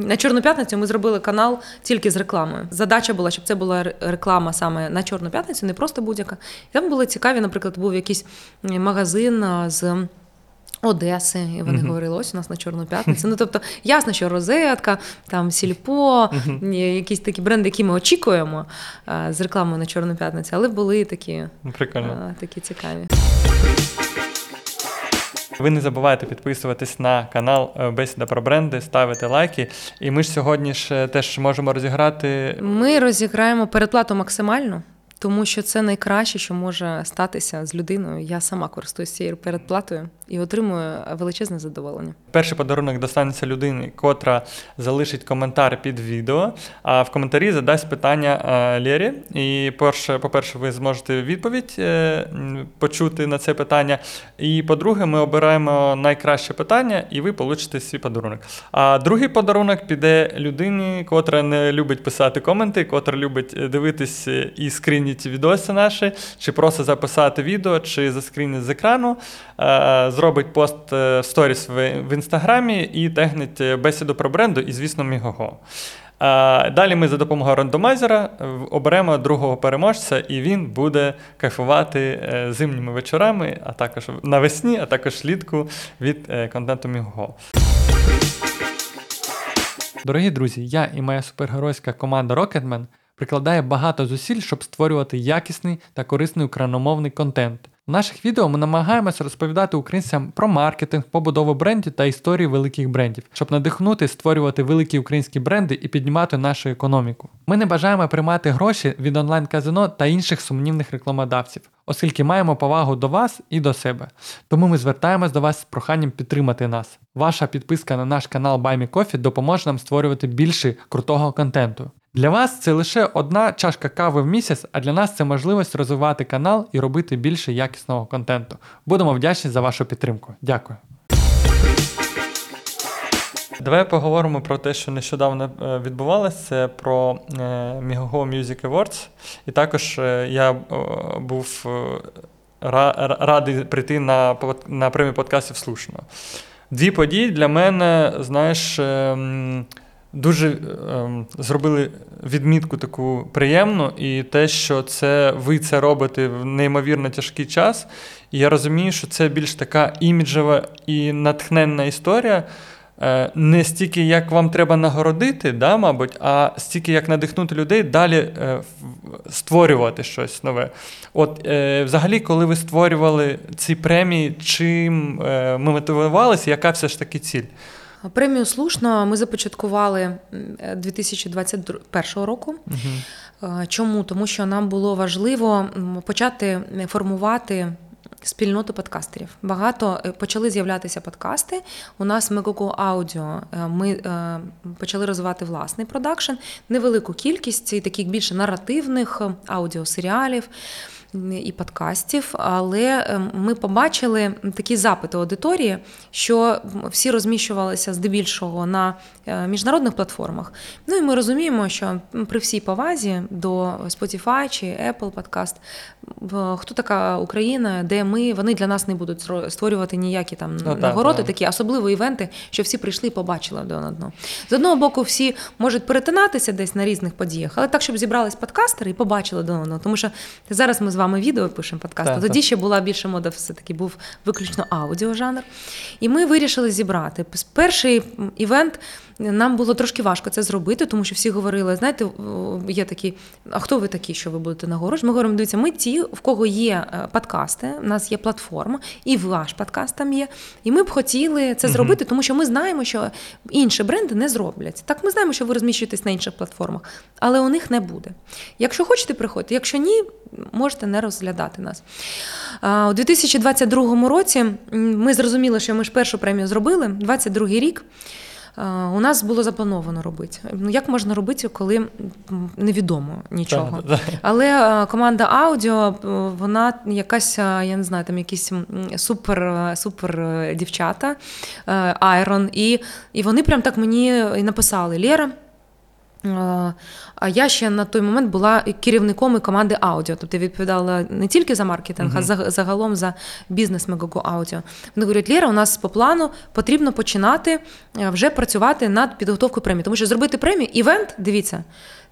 S2: на Чорну п'ятницю ми зробили канал тільки з рекламою. Задача була, щоб це була реклама саме на Чорну п'ятницю, не просто будь-яка. І там були цікаві, наприклад, був якийсь магазин з. Одеси, і вони
S1: Мгм.
S2: говорили, ось у нас на Чорну п'ятницю. Ну тобто, ясно, що розетка, там сільпо, є якісь такі бренди, які ми очікуємо а, з рекламою на Чорну п'ятницю, але були такі,
S1: Ну, Прикольно.
S2: а, такі цікаві.
S1: Ви не забувайте підписуватись на канал е, Бесіда про бренди, ставити лайки. І ми ж сьогодні ж е, теж можемо розіграти.
S2: Ми розіграємо передплату максимальну, тому що це найкраще, що може статися з людиною. Я сама користуюсь цією передплатою і отримую величезне задоволення.
S1: Перший подарунок достанеться людині, котра залишить коментар під відео, а в коментарі задасть питання е, Лєрі. І перше, по-перше, ви зможете відповідь е, почути на це питання. І по-друге, ми обираємо найкраще питання, і ви получите свій подарунок. А другий подарунок піде людині, котра не любить писати коменти, котра любить е, дивитись і скрініть відоси наші, чи просто записати відео, чи заскрінить з екрану. Е, Зробить пост е, в сторіс в, інстаграмі і тегнить е, бесіду про бренду і, звісно, мігого. Далі ми за допомогою рандомайзера оберемо другого переможця, і він буде кайфувати зимніми вечорами, а також навесні, а також влітку від контенту Мігого. Дорогі друзі, я і моя супергеройська команда Rocketman прикладає багато зусиль, щоб створювати якісний та корисний україномовний контент. В наших відео ми намагаємося розповідати українцям про маркетинг, побудову брендів та історії великих брендів, щоб надихнути створювати великі українські бренди і піднімати нашу економіку. Ми не бажаємо приймати гроші від онлайн-казино та інших сумнівних рекламодавців, оскільки маємо повагу до вас і до себе. Тому ми звертаємось до вас з проханням підтримати нас. Ваша підписка на наш канал Buy Me Coffee допоможе нам створювати більше крутого контенту. Для вас це лише одна чашка кави в місяць, а для нас це можливість розвивати канал і робити більше якісного контенту. Будемо вдячні за вашу підтримку. Дякую. Давай поговоримо про те, що нещодавно е, відбувалося. Це про е, Migogo Music Awards. І також е, я був ра- ра- радий прийти на, на премію подкастів слушно. Дві події для мене, знаєш, е, м, дуже ем, зробили відмітку таку приємну, і те, що це ви це робите в неймовірно тяжкий час. І я розумію, що це більш така іміджева і натхненна історія. Е, Не стільки як вам треба нагородити, да, мабуть, а стільки як надихнути людей далі е, створювати щось нове. От е, взагалі, коли ви створювали ці премії, чим е, ми мотивувалися, яка все ж таки ціль?
S2: Премію слушно ми започаткували м, е, 2021 року. Е, Чому? Тому що нам було важливо почати формувати. Спільноту подкастерів. Багато е, почали з'являтися подкасти. У нас Megogo Audio ми е, почали розвивати власний продакшн, невелику кількість і таких більше наративних аудіосеріалів. І подкастів. Але е, ми побачили такі запити аудиторії, що всі розміщувалися здебільшого на е, міжнародних платформах. Ну і ми розуміємо, що при всій повазі до Spotify чи Apple Podcast, хто така Україна, де ми, вони для нас не будуть створювати ніякі там
S1: Ну,
S2: нагороди,
S1: так.
S2: такі особливо івенти, що всі прийшли і побачили один одного. З одного боку, всі можуть перетинатися десь на різних подіях, але так, щоб зібрались подкастери і побачили один одного. Тому що зараз ми з вами відео пишемо подкаст, а тоді
S1: так.
S2: ще була більше мода, все-таки був виключно аудіожанр. І ми вирішили зібрати. Перший івент. Нам було трошки важко це зробити, тому що всі говорили: знаєте, є такі, а хто ви такі, що ви будете нагороджувати? Ми говоримо, дивіться, ми ті, в кого є е, подкасти, у нас є платформа, і ваш подкаст там є. І ми б хотіли це зробити, тому що ми знаємо, що інші бренди не зроблять. Так, ми знаємо, що ви розміщуєтесь на інших платформах, але у них не буде. Якщо хочете, приходьте. Якщо ні, можете не розглядати нас. У 2022 році ми зрозуміли, що ми ж першу премію зробили, 22 рік. А, У нас було заплановано робити. Ну як можна робити, коли невідомо нічого? Але е, команда аудіо, е, вона якась, е, я не знаю, там якісь супер, е, супер е, дівчата, Айрон, і, і вони прям так мені і написали: Лєра. Е, А я ще на той момент була керівником і команди аудіо, тобто я відповідала не тільки за маркетинг, а за- загалом за бізнес Мегаго Аудіо. Вони говорять, Ліра, у нас по плану потрібно починати е, вже працювати над підготовкою премії. Тому що зробити премію, івент, дивіться,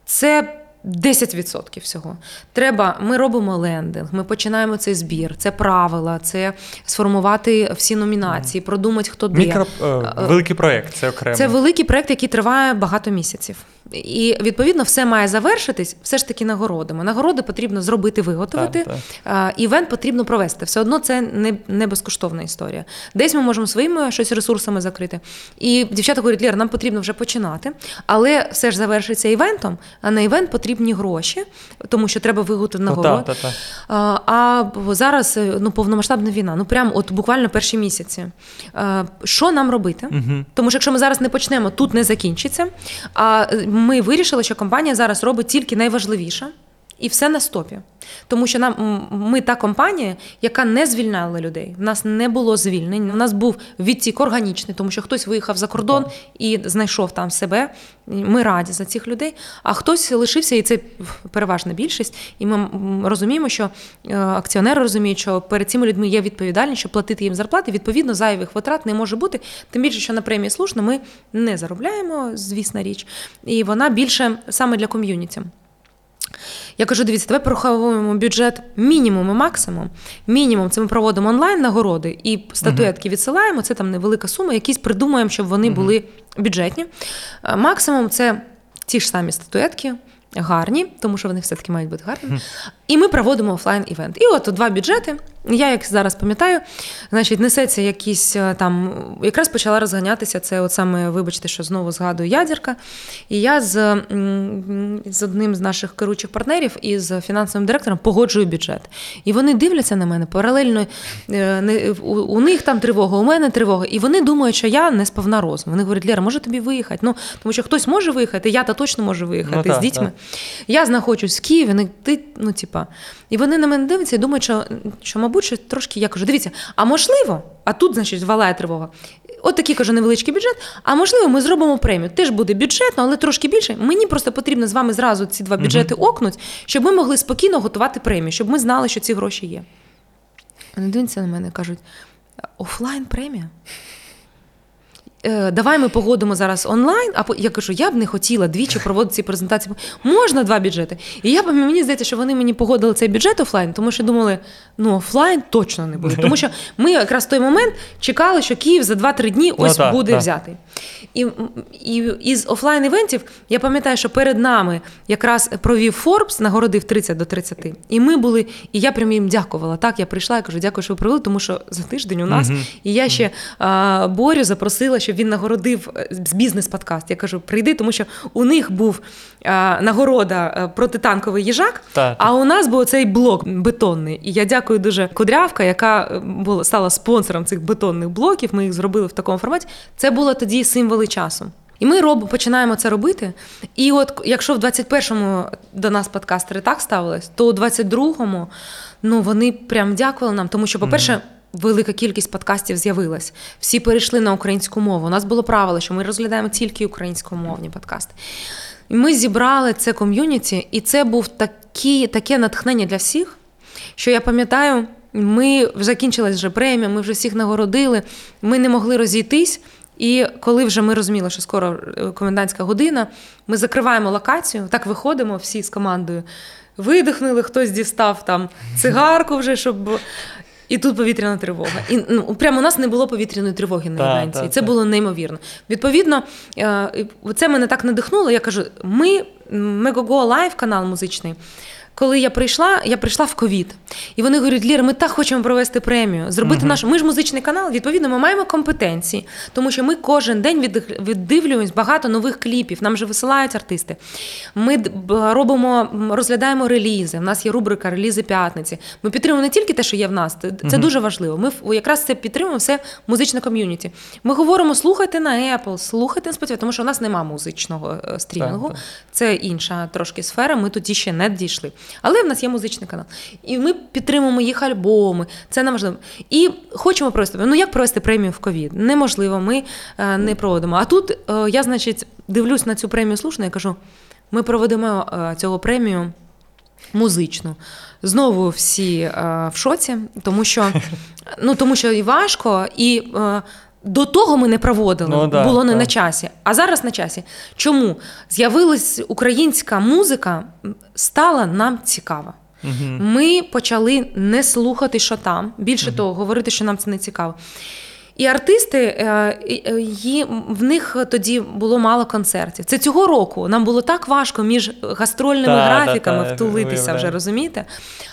S2: це 10% всього. Треба, ми робимо лендинг, ми починаємо цей збір, це правила, це сформувати всі номінації, продумати, хто де.
S1: Мікро, е, великий проєкт, це окремо.
S2: Це великий проект, який триває багато місяців. І відповідно все має завершитись все ж таки нагородами. Нагороди потрібно зробити, виготовити.
S1: Так,
S2: а, Івент потрібно провести. Все одно це не, не безкоштовна історія. Десь ми можемо своїми щось ресурсами закрити. І дівчата говорять, Лєра, нам потрібно вже починати, але все ж завершиться івентом, а на івент потрібні гроші, тому що треба виготовити
S1: Ну,
S2: та,
S1: та, так.
S2: А, зараз е, ну, повномасштабна війна, ну прям от буквально перші місяці. Що нам робити?
S1: Угу.
S2: Тому що якщо ми зараз не почнемо, тут не закінчиться. А е, ми вирішили, що компанія зараз робить тільки найважливіше. І все на стопі. Тому що нам ми та компанія, яка не звільняла людей. У нас не було звільнень. У нас був відтік органічний, тому що хтось виїхав за кордон і знайшов там себе. Ми раді за цих людей. А хтось лишився, і це переважна більшість. І ми розуміємо, що е, акціонери розуміють, що перед цими людьми є відповідальність, щоб платити їм зарплати. Відповідно, зайвих витрат не може бути. Тим більше, що на премії слушно ми не заробляємо, звісна річ, і вона більше саме для ком'юніті. Я кажу, дивіться, давай пораховуємо бюджет мінімум і максимум. Мінімум це ми проводимо онлайн нагороди і статуетки відсилаємо. Це там невелика сума, якісь придумаємо, щоб вони були бюджетні. Максимум це ті ж самі статуетки. Гарні, тому що вони все-таки мають бути гарними. І ми проводимо офлайн івент. І от два бюджети. Я, як зараз пам'ятаю, значить, несеться якісь е, там. Якраз почала розганятися це, от саме, вибачте, що знову згадую ядерка. І я з, з одним з наших керуючих партнерів і з фінансовим директором погоджую бюджет. І вони дивляться на мене паралельно. е, У, них там тривога, у мене тривога. І вони думають, що я не сповна розуму. Вони говорять, Лера, може тобі виїхати? Ну, тому що хтось може виїхати, я та точно можу виїхати
S1: Ну,
S2: з дітьми.
S1: так.
S2: Я знаходжусь в Києві, вони ти, ну, типа. І вони на мене дивляться і думають, що, що мабуть, що трошки я кажу, дивіться, а можливо, а тут, значить, валає тривога. От такий кажу невеличкий бюджет. А можливо, ми зробимо премію. Теж буде бюджетно, але трошки більше. Мені просто потрібно з вами зразу ці два бюджети окнуть, щоб ми могли спокійно готувати премію, щоб ми знали, що ці гроші є. Вони дивляться на мене кажуть: офлайн премія. Е, Давай ми погодимо зараз онлайн. А я кажу, я б не хотіла двічі проводити ці презентації. Можна два бюджети. І я б мені здається, що вони мені погодили цей бюджет офлайн, тому що думали, ну офлайн точно не буде. Тому що ми якраз в той момент чекали, що Київ за 2-3 дні
S1: Ну,
S2: ось буде
S1: так.
S2: взятий. І, і із офлайн івентів я пам'ятаю, що перед нами якраз провів Форбс, нагородив 30 до 30. І ми були, і я прям їм дякувала. Так, я прийшла і кажу, дякую, що ви провели, тому що за тиждень у нас. І я ще а, Борю запросила, щоб він нагородив е, з бізнес-подкаст. Я кажу, прийди, тому що у них був а, нагорода е, протитанковий їжак,
S1: Так.
S2: а у нас був цей блок бетонний. І я дякую дуже Кудрявка, яка е, була стала спонсором цих бетонних блоків. Ми їх зробили в такому форматі. Це було тоді символи часу. І ми роб, починаємо це робити. І от якщо в 21-му до нас подкастери так ставились, то у 22-му ну, вони прям дякували нам, тому що, по-перше, mm-hmm. Велика кількість подкастів з'явилась. Всі перейшли на українську мову. У нас було правило, що ми розглядаємо тільки українськомовні подкасти. І Ми зібрали це ком'юніті, і це був такі, таке натхнення для всіх, що я пам'ятаю, ми закінчилась вже премія, ми вже всіх нагородили, ми не могли розійтись. І коли вже ми розуміли, що скоро е, комендантська година, ми закриваємо локацію, так виходимо всі з командою. Видихнули, хтось дістав там цигарку вже, щоб. І тут повітряна тривога. І ну, прямо у нас не було повітряної тривоги на івенті. І це було неймовірно. Відповідно, е, це мене так надихнуло. Я кажу: ми Megogo Live, канал музичний коли я прийшла, я прийшла в ковід. І вони говорять, Лєра, ми так хочемо провести премію, зробити uh-huh. нашу. Ми ж музичний канал, відповідно, ми маємо компетенції, тому що ми кожен день віддивлюємось багато нових кліпів. Нам же висилають артисти. Ми робимо, розглядаємо релізи. У нас є рубрика Релізи п'ятниці. Ми підтримуємо не тільки те, що є в нас, це uh-huh. дуже важливо. Ми якраз це підтримуємо все музичне ком'юніті. Ми говоримо, слухайте на Apple, слухайте на Spotify, тому що у нас немає музичного е, стрімінгу. Так, так. Це інша трошки сфера. Ми тоді ще не дійшли. Але в нас є музичний канал. І ми підтримуємо їх альбоми. Це нам важливо. І хочемо провести. Ну як провести премію в ковід? Неможливо, ми е, не проводимо. А тут е, я, значить, дивлюсь на цю премію слушно і кажу: ми проведемо е, цього премію музичну. Знову всі в шоці, тому що *laughs* ну тому що і важко, і до того ми не проводили, ну, да, було не да. на часі. А зараз на часі. Чому? З'явилась українська музика, стала нам цікава. Угу. Ми почали не слухати, що там. Більше угу. того, говорити, що нам це не цікаво. І артисти е, в них тоді було мало концертів. Це цього року нам було так важко між гастрольними та, графіками та, та, втулитися вже, розумієте?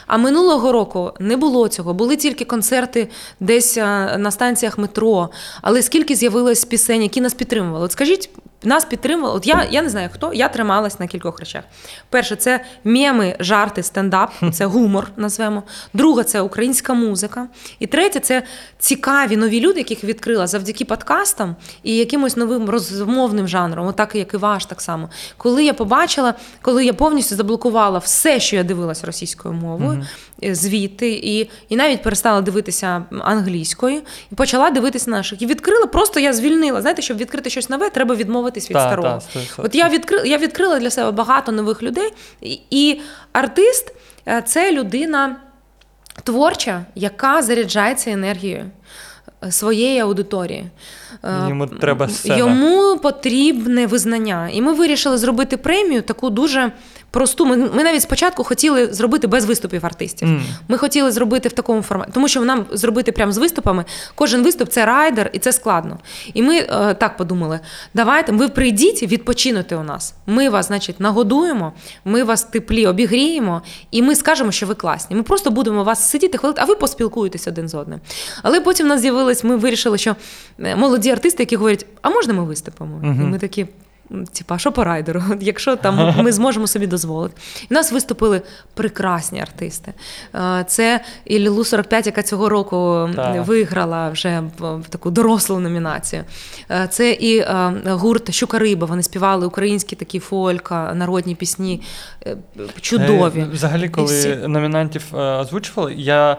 S2: А минулого року не було цього. Були тільки концерти десь е, на станціях метро. Але скільки з'явилось пісень, які нас підтримували? От скажіть, нас підтримували. От я я не знаю хто, я трималась на кількох речах. Перше, це меми, жарти, стендап, *laughs* це гумор, назвемо. Друге, це українська музика. І третє це цікаві нові люди, яких відкрила завдяки подкастам і якимось новим розмовним жанром, отак як і ваш, так само. Коли я побачила, коли я повністю заблокувала все, що я дивилася російською мовою, mm-hmm. звідти, і і навіть перестала дивитися англійською, і почала дивитися наших. І відкрила, просто я звільнила. Знаєте, щоб відкрити щось нове, треба відмовитись від та, старого. Та, От я відкрила, я відкрила для себе багато нових людей, і, і артист е, це людина творча, яка заряджається енергією е, своєї аудиторії.
S1: Е, Йому треба сцена.
S2: Йому потрібне визнання. І ми вирішили зробити премію таку дуже просту. Ми ми навіть спочатку хотіли зробити без виступів артистів. Mm. Ми хотіли зробити в такому форматі, тому що нам зробити прямо з виступами. Кожен виступ це райдер, і це складно. І ми е, так подумали: давайте ви прийдіть відпочинути у нас. Ми вас, значить, нагодуємо, ми вас теплі обігріємо, і ми скажемо, що ви класні. Ми просто будемо вас сидіти, хвилити, а ви поспілкуєтесь один з одним. Але потім в нас з'явилось, ми вирішили, що е, молоді артисти, які говорять, а можна ми виступимо? Mm-hmm. І ми такі. Типа, що по райдеру, *laughs* якщо там ми зможемо собі дозволити. І нас виступили прекрасні артисти. Е, це і Лілу 45, яка цього року так. виграла вже в таку дорослу номінацію. Е, це і е, гурт Щукариба. Вони співали українські такі фольк, народні пісні чудові.
S1: Взагалі, коли всі... номінантів озвучували, я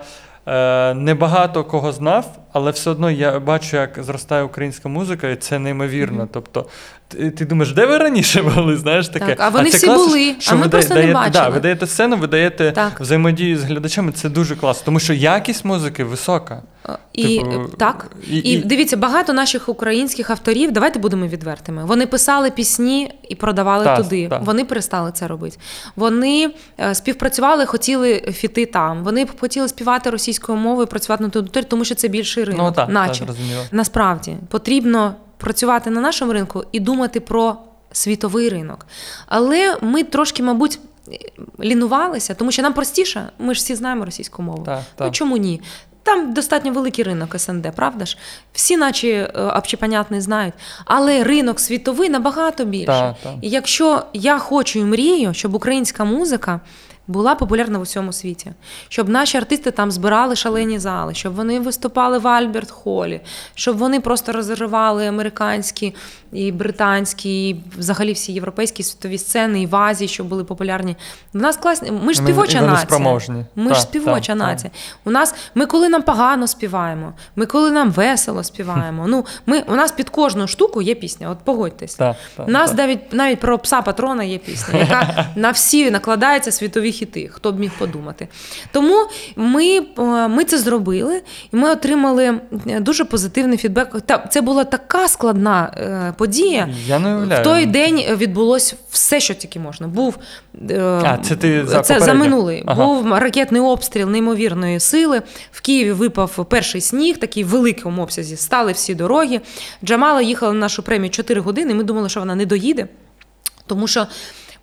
S1: небагато кого знав, але все одно я бачу, як зростає українська музика, і це неймовірно. Mm-hmm. Тобто ти, ти думаєш, де ви раніше були? Знаєш таке?
S2: Так, А вони а всі клас, були, а ми ви просто даєте, не бачили.
S1: Да, ви даєте сцену, ви даєте так. взаємодію з глядачами. Це дуже класно, тому що якість музики висока.
S2: І типу, так, і, і, і дивіться, багато наших українських авторів, давайте будемо відвертими. Вони писали пісні і продавали та, туди. Та. Вони перестали це робити. Вони е, співпрацювали, хотіли фіти там. Вони хотіли співати російською мовою, працювати на території, тому що це більший ринок. Ну, так, наче насправді потрібно працювати на нашому ринку і думати про світовий ринок. Але ми трошки, мабуть. Лінувалися, тому що нам простіше, ми ж всі знаємо російську мову. Так, так. Ну чому ні? Там достатньо великий ринок СНД, правда ж? Всі, наче е, знають. Але ринок світовий набагато більше. Так, так. І якщо я хочу і мрію, щоб українська музика була популярна в усьому світі, щоб наші артисти там збирали шалені зали, щоб вони виступали в Альберт Холі, щоб вони просто розривали американські і британські, і взагалі всі європейські світові сцени, і в Азії, щоб були популярні. В нас класні. Ми ж співоча нація. Ми
S1: Так,
S2: ж співоча
S1: так.
S2: нація. У нас ми коли нам погано співаємо, ми коли нам весело співаємо. Ну, ми, у нас під кожну штуку є пісня. От погодьтесь. У нас навіть навіть про пса патрона є пісня, яка *laughs* на всі накладається світові хіти. Хто б міг подумати? Тому ми, е, ми це зробили, і ми отримали е, дуже позитивний фідбек. Та це була така складна е, подія.
S1: Я не уявляю.
S2: В той день відбулось все, що тільки можна. Був
S1: А, це ти за
S2: це за минулий.
S1: Ага.
S2: Був ракетний обстріл неймовірної сили. В Києві випав перший сніг, такий в великому обсязі. Стали всі дороги. Джамала їхала на нашу премію 4 години. Ми думали, що вона не доїде, тому що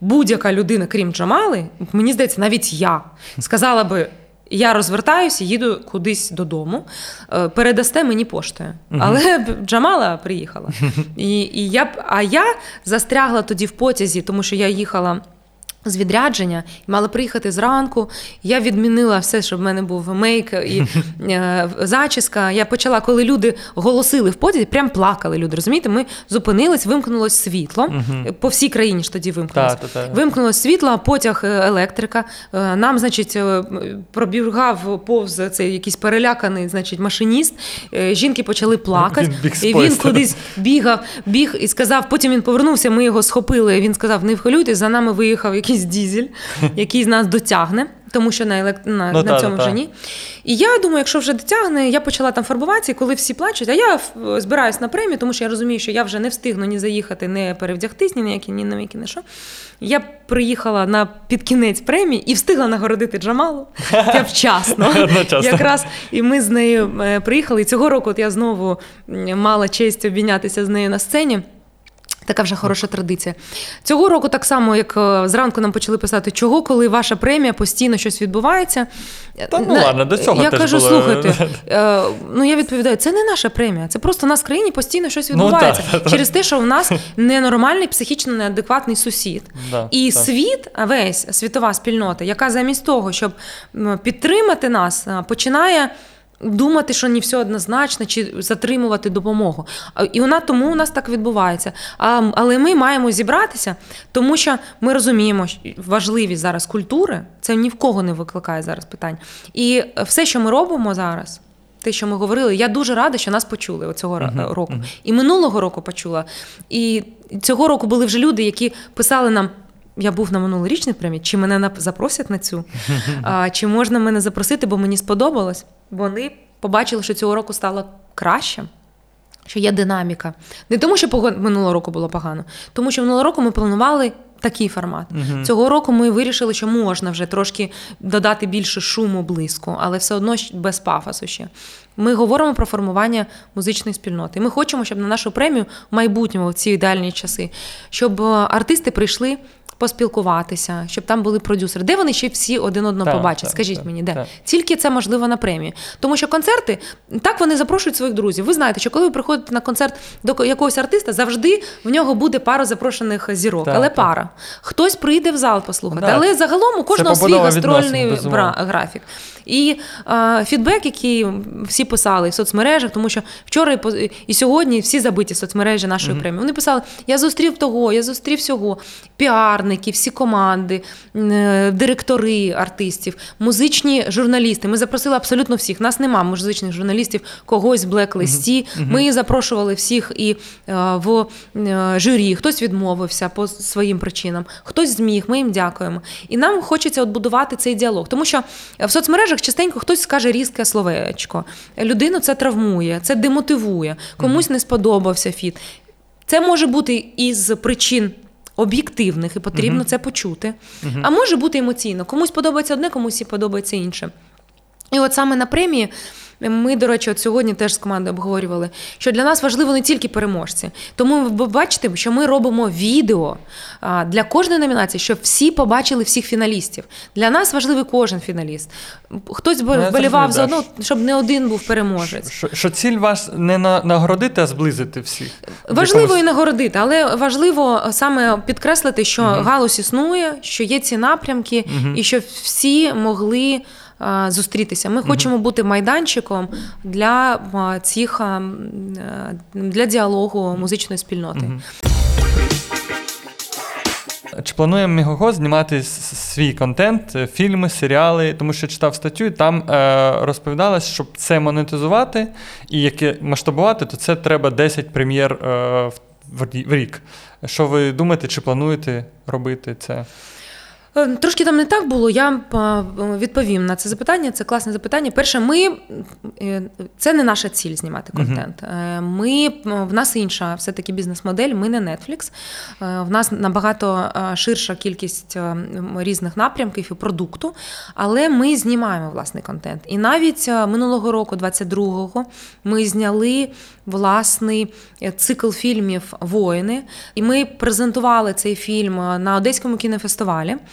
S2: будь-яка людина, крім Джамали, мені здається, навіть я сказала би. Я розвертаюся, їду кудись додому, е, передасте мені поштою. Але Джамала приїхала. І, і я, а я застрягла тоді в потязі, тому що я їхала з відрядження і мала приїхати зранку. Я відмінила все, щоб в мене був мейк і *laughs* е, зачіска. Я почала, коли люди голосили в потязі, прям плакали люди. Розумієте, ми зупинились, вимкнулось світло. По всій країні ж тоді вимкнулось.
S1: Та, та, та.
S2: Вимкнулось світло, потяг е, електрика. Е, Нам, значить, е, пробігав повз цей якийсь переляканий, значить, машиніст. Жінки почали плакати.
S1: Він
S2: і він кудись бігав, біг і сказав. Потім він повернувся. Ми його схопили. Він сказав: не вхилюйтесь, за нами виїхав якийсь дізель, *laughs* який з нас дотягне. Тому що на, елек... на,
S1: Ну,
S2: на
S1: та,
S2: цьому
S1: та,
S2: вже
S1: та.
S2: ні. І я думаю, якщо вже дотягне, я почала там фарбуватися, і коли всі плачуть, а я збираюсь на премію, тому що я розумію, що я вже не встигну ні заїхати, ні перевдягтись, ні на які, ні на які, ні що. Я приїхала на під кінець премії і встигла нагородити Джамалу. *laughs* Я вчасно. Якраз і ми з нею е, приїхали. І цього року от я знову мала честь обійнятися з нею на сцені. Така вже хороша традиція. Цього року, так само, як е, зранку нам почали писати, чого, коли ваша премія постійно щось відбувається.
S1: Та ну
S2: На-
S1: ладно, до цього
S2: Я
S1: теж
S2: кажу,
S1: було.
S2: слухайте, *laughs* е, ну я відповідаю, це не наша премія, це просто у нас в країні постійно щось
S1: Ну,
S2: відбувається
S1: так, так.
S2: через те, що в нас ненормальний, психічно неадекватний сусід.
S1: Да,
S2: І
S1: так.
S2: світ, весь світова спільнота, яка замість того, щоб підтримати нас, починає. Думати, що не все однозначно, чи затримувати допомогу. І вона тому у нас так відбувається. А, але ми маємо зібратися, тому що ми розуміємо що важливість зараз культури. Це ні в кого не викликає зараз питань. І все, що ми робимо зараз, те, що ми говорили, я дуже рада, що нас почули цього року. І минулого року почула. І цього року були вже люди, які писали нам. Я був на минулорічній премії, чи мене запросять на цю, а, чи можна мене запросити, бо мені сподобалось. Вони побачили, що цього року стало краще, що є динаміка. Не тому, що минулого року було погано, тому що минулого року ми планували такий формат. Цього року ми вирішили, що можна вже трошки додати більше шуму, блиску, але все одно без пафосу ще. Ми говоримо про формування музичної спільноти. Ми хочемо, щоб на нашу премію в майбутньому, в ці ідеальні часи, щоб е, артисти прийшли. Поспілкуватися, щоб там були продюсери. Де вони ще всі один одного побачать?
S1: так,
S2: Скажіть
S1: так,
S2: мені, де?
S1: так.
S2: Тільки це можливо на премії. Тому що концерти так вони запрошують своїх друзів. Ви знаєте, що коли ви приходите на концерт до якогось артиста, завжди в нього буде пара запрошених зірок,
S1: Так,
S2: але
S1: так.
S2: пара. Хтось прийде в зал послухати,
S1: Так.
S2: але загалом у кожного свій гастрольний бра- графік. І е, фідбек, який всі писали в соцмережах, тому що вчора і по- і сьогодні всі забиті соцмережі нашої премії. Вони писали: я зустрів того, я зустрів сього, піарники, всі команди, е, директори артистів, музичні журналісти. Ми запросили абсолютно всіх. Нас нема музичних журналістів, когось в блек-листі. Ми запрошували всіх і е, в е, журі. Хтось відмовився по своїм причинам, хтось зміг. Ми їм дякуємо. І нам хочеться от будувати цей діалог, тому що в соцмережах частенько хтось скаже різке словечко. Людину це травмує, це демотивує, комусь не сподобався фіт. Це може бути із причин. Об'єктивних і потрібно це почути. А може бути емоційно. Комусь подобається одне, комусь і подобається інше. І от саме на премії Ми, до речі, от сьогодні теж з командою обговорювали, що для нас важливо не тільки переможці. Тому ви бачите, що ми робимо відео для кожної номінації, щоб всі побачили всіх фіналістів. Для нас важливий кожен фіналіст. Хтось
S1: Ну,
S2: вболівав за одну, щоб не один був переможець.
S1: Що, що ціль вас не на, нагородити, а зблизити всіх.
S2: Важливо і нагородити, але важливо саме підкреслити, що галузь існує, що є ці напрямки, і що всі могли. Зустрітися. Ми хочемо бути майданчиком для цих для діалогу музичної спільноти.
S1: Чи планує Мігого знімати свій контент, е, фільми, серіали? Тому що читав статтю, і там е, розповідалось, щоб це монетизувати і яке масштабувати, то це треба 10 прем'єр е, в рік. Що ви думаєте, чи плануєте робити це?
S2: Е, Трошки там не так було. Я е, відповім на це запитання. Це класне запитання. Перше, ми е, це не наша ціль знімати контент. Ми в нас інша все-таки бізнес-модель. Ми не Netflix. В нас набагато ширша кількість різних напрямків і продукту, але ми знімаємо власний контент. І навіть минулого року, 22-го, ми зняли власний цикл фільмів Воїни. І ми презентували цей фільм на Одеському кінофестивалі.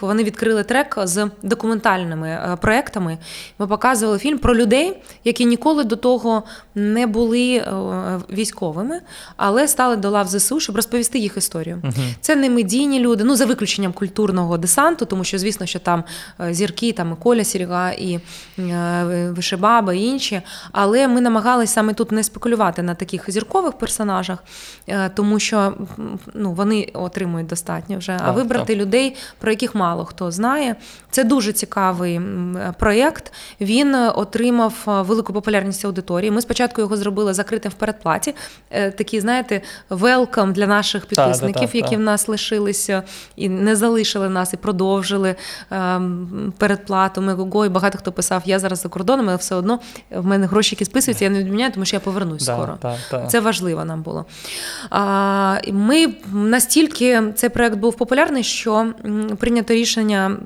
S2: Вони відкрили трек з документальними е, проектами. Ми показували фільм про людей, які ніколи до того не були е, військовими, але стали до лав ЗСУ, щоб розповісти їх історію. Це не медійні люди, ну за виключенням культурного десанту, тому що звісно, що там е, зірки, там і Коля Сірга, і Вишебаба, і інші. Але ми намагалися саме тут не спекулювати на таких зіркових персонажах, тому що ну, вони отримують достатньо вже. А
S1: Так,
S2: вибрати людей, про яких мало хто знає. Це дуже цікавий проєкт. Він е, отримав е, велику популярність аудиторії. Ми спочатку його зробили закритим в передплаті. Е, Такі, знаєте, велкам для наших
S1: та,
S2: підписників,
S1: та.
S2: які в нас лишилися і не залишили нас, і продовжили ем, передплату. Мегого, і багато хто писав, я зараз за кордоном, але все одно в мене гроші, які списуються, я не відміняю, тому що я повернусь
S1: Да,
S2: скоро.
S1: та, та.
S2: Це важливо нам було. Ми настільки цей проект був популярний, що прийнято рішення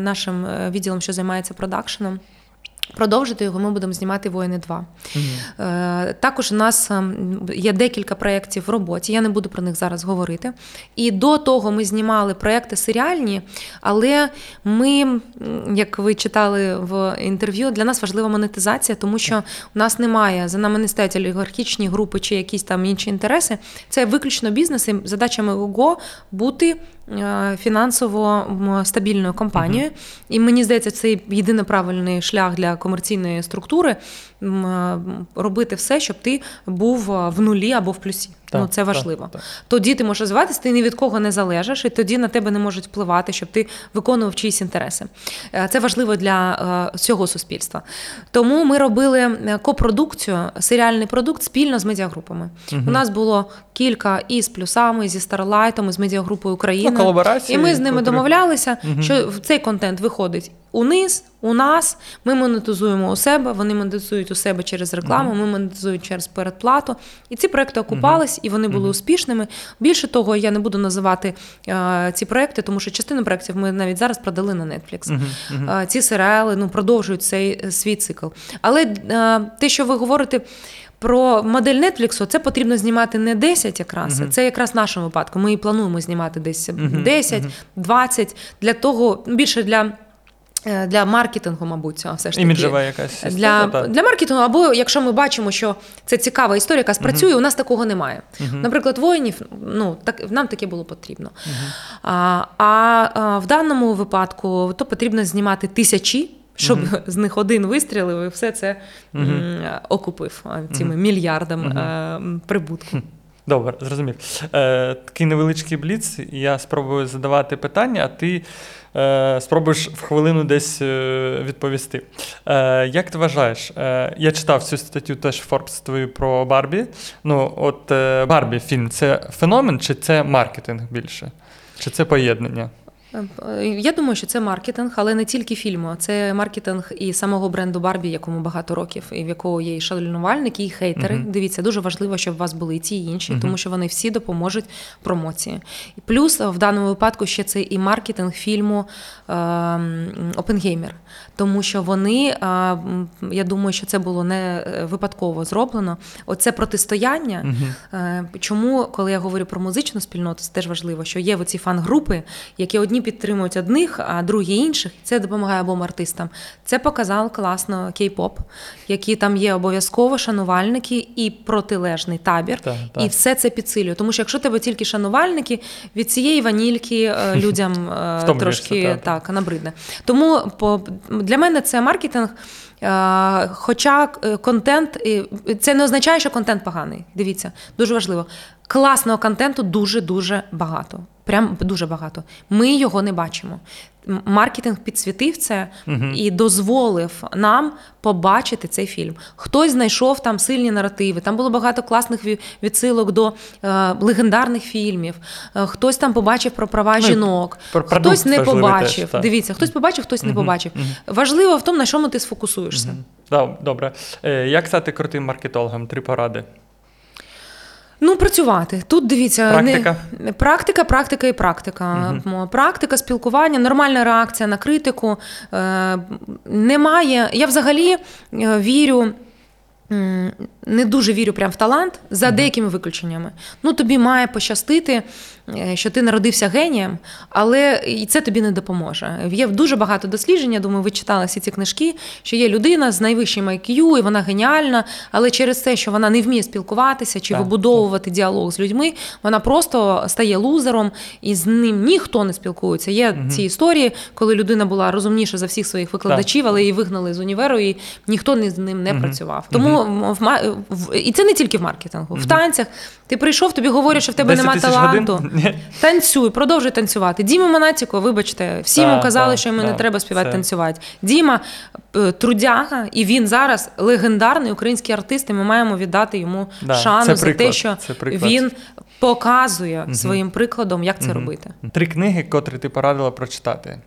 S2: нашим е, відділом, що займається продакшеном. Продовжити його ми будемо знімати Воїни 2. Е, Також у нас ем, є декілька проєктів в роботі. Я не буду про них зараз говорити. І до того ми знімали проєкти серіальні, але ми, як ви читали в інтерв'ю, для нас важлива монетизація, тому що у нас немає за нами не стоять олігархічні групи чи якісь там інші інтереси. Це виключно бізнес. І задача МГО бути фінансово стабільною компанією. І мені здається, це єдиний правильний шлях для комерційної структури е, робити все, щоб ти був е, в нулі або в плюсі.
S1: Так,
S2: ну, це важливо.
S1: так.
S2: Тоді ти можеш розвиватися, ти ні від кого не залежиш, і тоді на тебе не можуть впливати, щоб ти виконував чиїсь інтереси. Е, Це важливо для е, всього суспільства. Тому ми робили е, копродукцію, серіальний продукт спільно з медіагрупами. У нас було кілька і з плюсами, і зі Старлайтом, і з медіагрупою України.
S1: Ну, колаборації,
S2: І ми з ними домовлялися, що в цей контент виходить униз, у нас. Ми монетизуємо у себе, вони монетизують у себе через рекламу, ми монетизуємо через передплату. І ці проекти окупались, і вони були успішними. Більше того, я не буду називати е, ці проекти, тому що частину проєктів ми навіть зараз продали на Netflix. Е, ці серіали ну, продовжують цей е, свій цикл. Але е, те, що ви говорите. Про модель Netflix, це потрібно знімати не 10 якраз, це якраз в нашому випадку. Ми і плануємо знімати десь 10, 20, для того, більше для, для маркетингу, мабуть, все ж таки.
S1: Іміджева якась
S2: Для,
S1: та.
S2: для маркетингу, або якщо ми бачимо, що це цікава історія, яка спрацює, у нас такого немає. Наприклад, воїнів, ну так нам таке було потрібно. А, а, а в даному випадку то потрібно знімати тисячі. Щоб з них один вистрілив і все це м, окупив а, цими мільярдами е, м, прибутку.
S1: Добре, зрозумів. Е, такий невеличкий бліц. Я спробую задавати питання, а ти е, спробуєш в хвилину десь е, відповісти. Е, як ти вважаєш? Е, я читав цю статтю теж Forbes твою про Барбі. Ну, от е, Барбі фільм це феномен, чи це маркетинг більше? Чи це поєднання?
S2: Е, Я думаю, що це маркетинг, але не тільки фільму. Це маркетинг і самого бренду Барбі, якому багато років, і в якого є і шанувальники, і хейтери.
S1: Мгм.
S2: Дивіться, дуже важливо, щоб у вас були і ті, і інші,
S1: Мгм.
S2: тому що вони всі допоможуть промоції. Плюс е, в даному випадку ще це і маркетинг фільму ем, Опенгеймер, тому що вони, е, я думаю, що це було не випадково зроблено. Оце протистояння.
S1: Мгм.
S2: Е, Чому, коли я говорю про музичну спільноту, це теж важливо, що є оці фан-групи, які одні підтримують одних, а другі інших. Це допомагає обом артистам. Це показав класно кей-поп, які там є обов'язково шанувальники і протилежний табір.
S1: Так, так.
S2: І все це підсилює. Тому що якщо тебе тільки шанувальники, від цієї ванільки е, *laughs* людям е, трошки
S1: так,
S2: набридне. Тому для мене це маркетинг. Е, Хоча контент, це не означає, що контент поганий. Дивіться, дуже важливо. Класного контенту дуже дуже багато. Прям дуже багато. Ми його не бачимо. Маркетинг підсвітив це і дозволив нам побачити цей фільм. Хтось знайшов там сильні наративи. Там було багато класних ві- відсилок до е, легендарних фільмів. Е, хтось там побачив про права
S1: Ну,
S2: жінок,
S1: про
S2: хтось не побачив.
S1: теж.
S2: Дивіться, хтось побачив, хтось не побачив. Важливо в тому, на чому ти сфокусуєшся.
S1: Да, Добре. Е, Як стати крутим маркетологом? Три поради.
S2: Ну, працювати. Тут дивіться,
S1: Практика?
S2: Не, практика, практика і практика. Угу. Практика, спілкування, нормальна реакція на критику. Е, немає. Я взагалі е, вірю. Не дуже вірю прям в талант за деякими виключеннями. Ну, тобі має пощастити, що ти народився генієм, але і це тобі не допоможе. Є дуже багато досліджень, я думаю, ви читали всі ці книжки, що є людина з найвищим IQ, і вона геніальна, але через те, що вона не вміє спілкуватися чи
S1: Так,
S2: вибудовувати діалог з людьми, вона просто стає лузером, і з ним ніхто не спілкується. Є ці історії, коли людина була розумніша за всіх своїх викладачів, але її вигнали з універу, і ніхто ні з ним не працював. Тому в, ма- в, і це не тільки в маркетингу, в танцях. Ти прийшов, тобі говорять, що в тебе
S1: 10
S2: немає таланту.
S1: годин?
S2: Танцюй, продовжуй танцювати. Діма Монатіко, вибачте, всі йому казали, що йому не треба співати танцювати. Діма е, трудяга, і він зараз легендарний український артист, і ми маємо віддати йому шану за те, що він показує своїм прикладом, як це робити.
S1: Три книги, котрі ти порадила прочитати.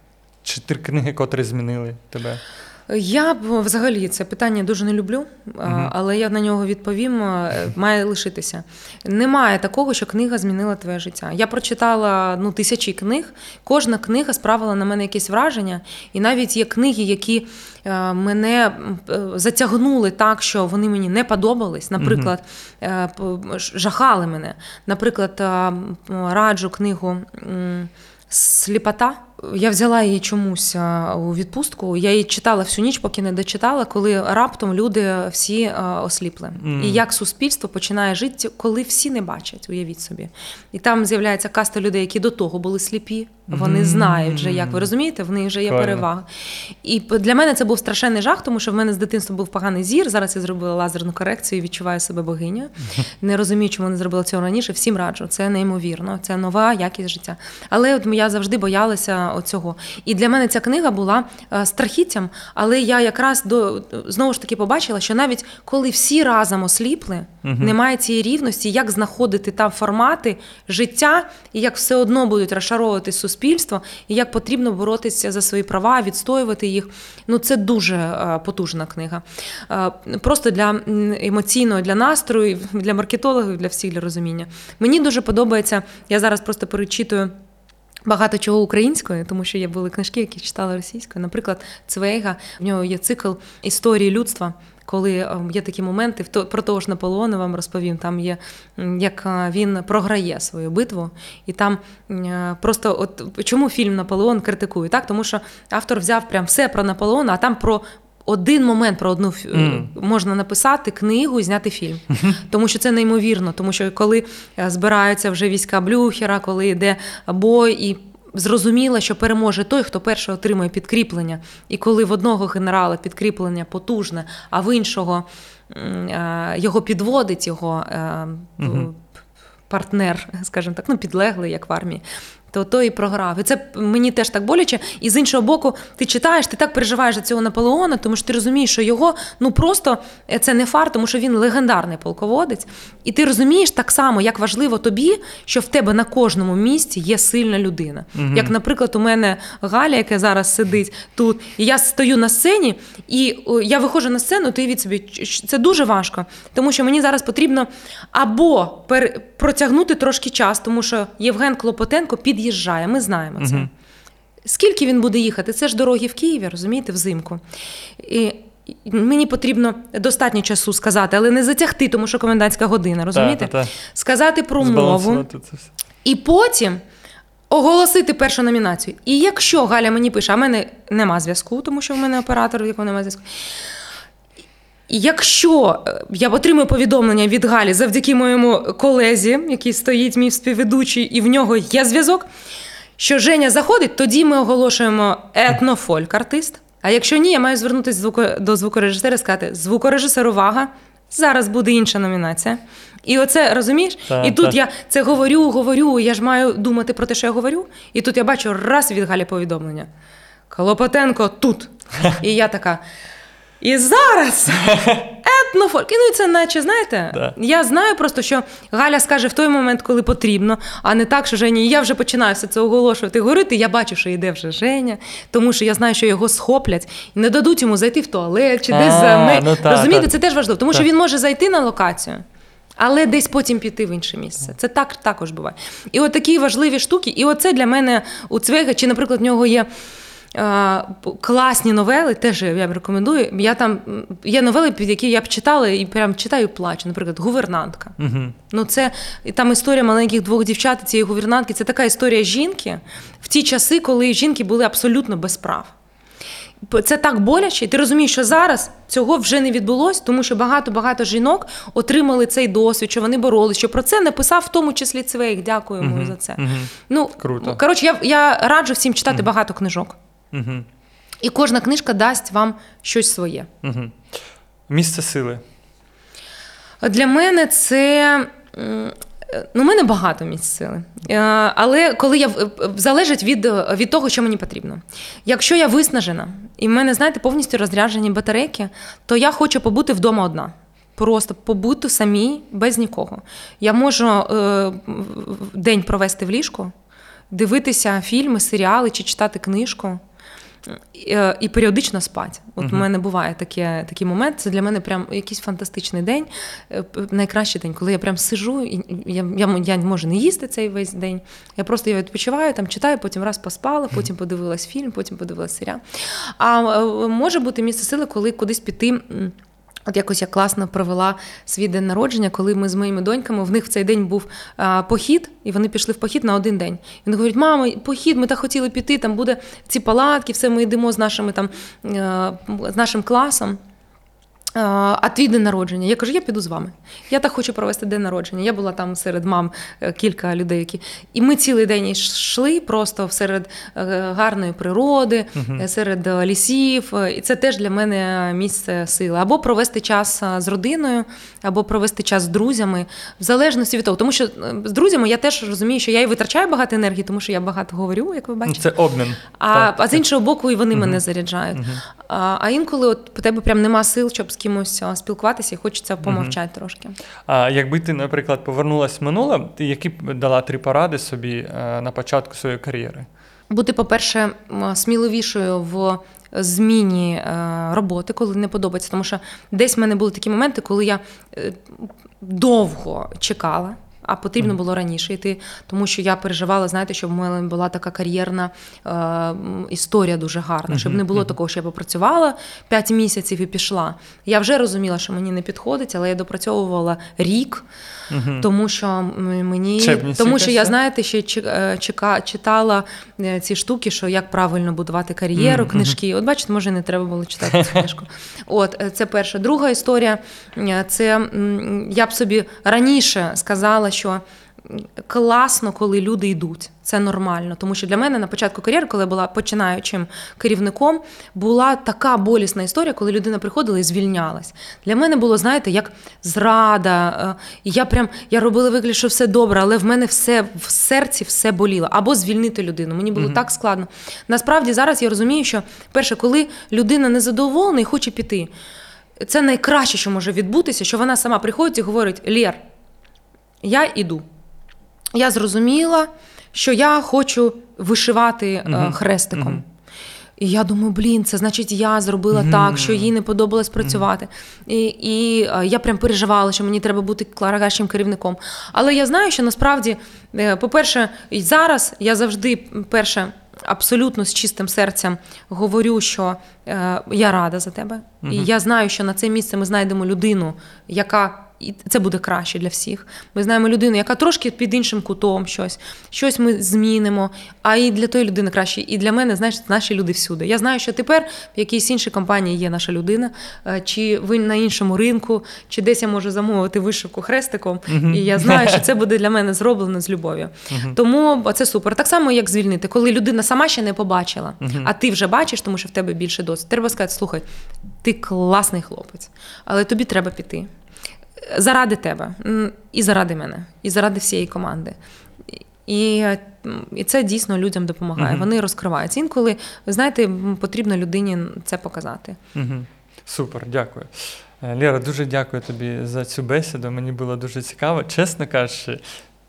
S1: Чи три книги, котрі змінили тебе?
S2: Я б взагалі це питання дуже не люблю, але я на нього відповім. е, Має лишитися. Немає такого, що книга змінила твоє життя. Я прочитала ну тисячі книг. Кожна книга справила на мене якесь враження, і навіть є книги, які е, мене е, затягнули так, що вони мені не подобались. Наприклад, е, жахали мене. Наприклад, е, раджу книгу. Сліпота. Я взяла її чомусь у відпустку. Я її читала всю ніч, поки не дочитала, коли раптом люди всі а, осліпли.
S1: Мгм.
S2: І як суспільство починає жити, коли всі не бачать, уявіть собі. І там з'являється каста людей, які до того були сліпі. Вони
S1: Мгм.
S2: знають вже, як ви розумієте, в них вже є
S1: Правильно.
S2: перевага. І для мене це був страшенний жах, тому що в мене з дитинства був поганий зір. Зараз я зробила лазерну корекцію і відчуваю себе богинею. Не розумію, чому не зробила цього раніше. Всім раджу. Це неймовірно, це нова якість життя. Але от я завжди боялася оцього. І для мене ця книга була е, страхіттям. Але я якраз до знову ж таки побачила, що навіть коли всі разом осліпли,
S1: Мгм.
S2: немає цієї рівності, як знаходити там формати життя, і як все одно будуть розшаровувати суспільство, і як потрібно боротися за свої права, відстоювати їх. Ну це дуже е, потужна книга. Е, Просто для емоційного, для настрою, для маркетологів, для всіх для розуміння. Мені дуже подобається. Я зараз просто перечитую. Багато чого українською, тому що є були книжки, які читала російською. Наприклад, Цвейга, в нього є цикл історії людства. Коли ем, є такі моменти, про того ж Наполеона вам розповім, там є як е, він програє свою битву, і там е, просто от чому фільм Наполеон критикує? Так, тому що автор взяв прям все про Наполеона, а там про. Один момент про одну
S1: Мгм.
S2: можна написати книгу і зняти фільм, тому що це неймовірно. Тому що коли е, збираються вже війська Блюхера, коли йде бой, і зрозуміло, що переможе той, хто перший отримує підкріплення. І коли в одного генерала підкріплення потужне, а в іншого е, його підводить його партнер, скажімо так, ну підлеглий, як в армії. То той і програв. І це мені теж так боляче. І з іншого боку, ти читаєш, ти так переживаєш за цього Наполеона, тому що ти розумієш, що його ну просто е, це не фар, тому що він легендарний полководець. І ти розумієш так само, як важливо тобі, що в тебе на кожному місці є сильна людина.
S1: Мгм.
S2: Як, наприклад, у мене Галя, яка зараз сидить тут, і я стою на сцені, і о, я виходжу на сцену, ти від собі це дуже важко, тому що мені зараз потрібно або пер, протягнути трошки час, тому що Євген Клопотенко під'їжджає. Ми знаємо це.
S1: Мгм.
S2: Скільки він буде їхати? Це ж дороги в Києві, розумієте, взимку. І мені потрібно достатньо часу сказати, але не затягти, тому що комендантська година, розумієте?
S1: Та, та, та.
S2: Сказати про мову.
S1: Це все.
S2: І потім оголосити першу номінацію. І якщо Галя мені пише, а в мене нема зв'язку, тому що в мене оператор, в якого немає зв'язку. Якщо е, я отримую повідомлення від Галі завдяки моєму колезі, який стоїть мій співведучий, і в нього є зв'язок, що Женя заходить, тоді ми оголошуємо етнофольк-артист. А якщо ні, я маю звернутися до звукорежисера і сказати: звукорежисер, увага, зараз буде інша номінація. І оце розумієш?
S1: Так,
S2: і тут
S1: так.
S2: я це говорю, говорю, я ж маю думати про те, що я говорю. І тут я бачу раз від Галі повідомлення. Клопотенко тут. *laughs* І я така. І зараз *laughs* етнофольк. І ну і це наче, знаєте,
S1: Да.
S2: я знаю просто, що Галя скаже в той момент, коли потрібно, а не так, що Жені, я вже починаю все це оголошувати, говорити. Я бачу, що йде вже Женя, тому що я знаю, що його схоплять і не дадуть йому зайти в туалет чи десь за
S1: ну
S2: Розумієте, це теж важливо, тому що він може зайти на локацію. Але десь потім піти в інше місце. Це так також буває. І от такі важливі штуки. І оце для мене у Цвега, чи, наприклад, в нього є класні новели, теж я вам рекомендую. Я там є новели, під які я б читала і прям читаю і плачу. Наприклад, гувернантка.
S1: Мгм.
S2: Ну, це там історія маленьких двох дівчат цієї гувернантки. Це така історія жінки в ті часи, коли жінки були абсолютно без прав. Це так боляче, і ти розумієш, що зараз цього вже не відбулось, тому що багато-багато жінок отримали цей досвід, що вони боролись, що про це написав в тому числі Цвейк. Йому
S1: Мгм.
S2: за це.
S1: Мгм.
S2: Ну,
S1: Круто.
S2: коротше, я, я раджу всім читати багато книжок.
S1: Мгм.
S2: І кожна книжка дасть вам щось своє.
S1: Мгм. Місце сили.
S2: Для мене це. Ну, у мене багато місць сили. Е, Але коли я в- залежить від, від того, що мені потрібно. Якщо я виснажена, і в мене, знаєте, повністю розряджені батарейки, то я хочу побути вдома одна. Просто побути самій без нікого. Я можу е, день провести в ліжку, дивитися фільми, серіали чи читати книжку. Е, І періодично спати. От
S1: Мгм.
S2: у мене буває таке, такий момент. Це для мене прям якийсь фантастичний день, е, найкращий день, коли я прям сижу, і я, я, я можу не їсти цей весь день. Я просто я відпочиваю, там читаю, потім раз поспала, потім подивилась фільм, потім подивилась серіал. А е, може бути місце сили, коли кудись піти. От якось я класно провела свій день народження, коли ми з моїми доньками, в них в цей день був а, похід, і вони пішли в похід на один день. І вони говорять, мамо, похід, ми так хотіли піти, там буде ці палатки, все ми йдемо з нашими там е, з нашим класом. А твій день народження. Я кажу, я піду з вами. Я так хочу провести день народження. Я була там серед мам е, кілька людей, які. І ми цілий день йшли просто серед е, гарної природи, е, серед лісів. І це теж для мене місце сили. Або провести час з родиною, або провести час з друзями, в залежності від того. Тому що з друзями я теж розумію, що я і витрачаю багато енергії, тому що я багато говорю, як ви бачите.
S1: Це обмін.
S2: А, а з іншого боку, і вони
S1: Мгм.
S2: мене заряджають.
S1: Мгм.
S2: А, інколи от у тебе прям нема сил, щоб кимось спілкуватися, і хочеться помовчати трошки.
S1: А якби ти, наприклад, повернулась в минуле, ти які б дала три поради собі е, на початку своєї кар'єри?
S2: Бути, по-перше, сміливішою в зміні е, роботи, коли не подобається. Тому що десь в мене були такі моменти, коли я е, довго чекала. А потрібно було раніше йти, тому що я переживала, знаєте, щоб в мене була така кар'єрна е, історія дуже гарна, щоб не було такого, що я попрацювала 5 місяців і пішла. Я вже розуміла, що мені не підходить, але я допрацьовувала рік, тому що мені тому що я знаєте, ще е, чека, читала е, ці штуки, що як правильно будувати кар'єру, книжки. От бачите, може не треба було читати цю книжку. От е, це перша. Друга історія це я б собі раніше сказала, що класно, коли люди йдуть. Це нормально. Тому що для мене на початку кар'єри, коли я була починаючим керівником, була така болісна історія, коли людина приходила і звільнялась. Для мене було, знаєте, як зрада. е, я прям я робила вигляд, що все добре, але в мене все в серці все боліло. Або звільнити людину. Мені було так складно. Насправді зараз я розумію, що перше, коли людина незадоволена і хоче піти, це найкраще, що може відбутися, що вона сама приходить і говорить: Лєр, я іду. Я зрозуміла, що я хочу вишивати
S1: Мгм.
S2: хрестиком.
S1: Мгм.
S2: І я думаю, блін, це значить, я зробила
S1: Мгм.
S2: так, що їй не подобалось працювати. І, і е, я прям переживала, що мені треба бути кращим керівником. Але я знаю, що насправді, е, по-перше, зараз я завжди, перше, абсолютно з чистим серцем говорю, що е, я рада за тебе. І я знаю, що на це місце ми знайдемо людину, яка. І це буде краще для всіх. Ми знаємо людину, яка трошки під іншим кутом щось, щось ми змінимо. А і для тої людини краще. І для мене, знаєш, наші люди всюди. Я знаю, що тепер в якійсь іншій компанії є наша людина, е, чи ви на іншому ринку, чи десь я можу замовити вишивку хрестиком.
S1: Мгм.
S2: І я знаю, що це буде для мене зроблено з любов'ю.
S1: Мгм.
S2: Тому це супер. Так само, як звільнити, коли людина сама ще не побачила,
S1: Мгм.
S2: а ти вже бачиш, тому що в тебе більше досвід. Треба сказати: слухай, ти класний хлопець, але тобі треба піти. Заради тебе, і заради мене, і заради всієї команди. І, і це дійсно людям допомагає.
S1: Угу.
S2: Вони розкриваються. Інколи, ви знаєте, потрібно людині це показати.
S1: Угу. Супер, дякую. Лера, дуже дякую тобі за цю бесіду. Мені було дуже цікаво. Чесно кажучи,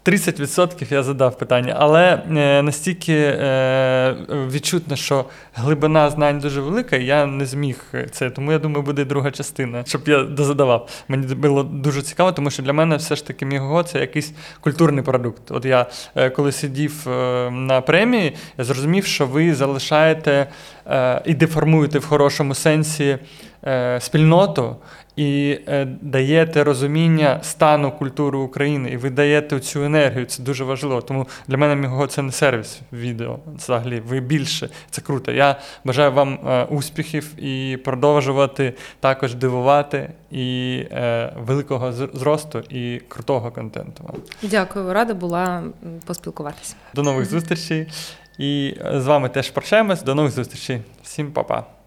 S1: 30% я задав питання, але е, настільки е, відчутно, що глибина знань дуже велика, і я не зміг це. Тому я думаю, буде друга частина, щоб я дозадавав. Мені було дуже цікаво, тому що для мене все ж таки Міго це якийсь культурний продукт. От я е, коли сидів на премії, я зрозумів, що ви залишаєте і деформуєте в хорошому сенсі спільноту і е, даєте розуміння стану культури України, і ви даєте цю енергію. Це дуже важливо. Тому для мене Міго це не сервіс відео. Взагалі, ви більше. Це круто. Я бажаю вам е, успіхів і продовжувати також дивувати і е, великого зр- зросту і крутого контенту. вам.
S2: Дякую, рада була поспілкуватися.
S1: До нових зустрічей. І з вами теж прощаємось. До нових зустрічей. Всім па-па.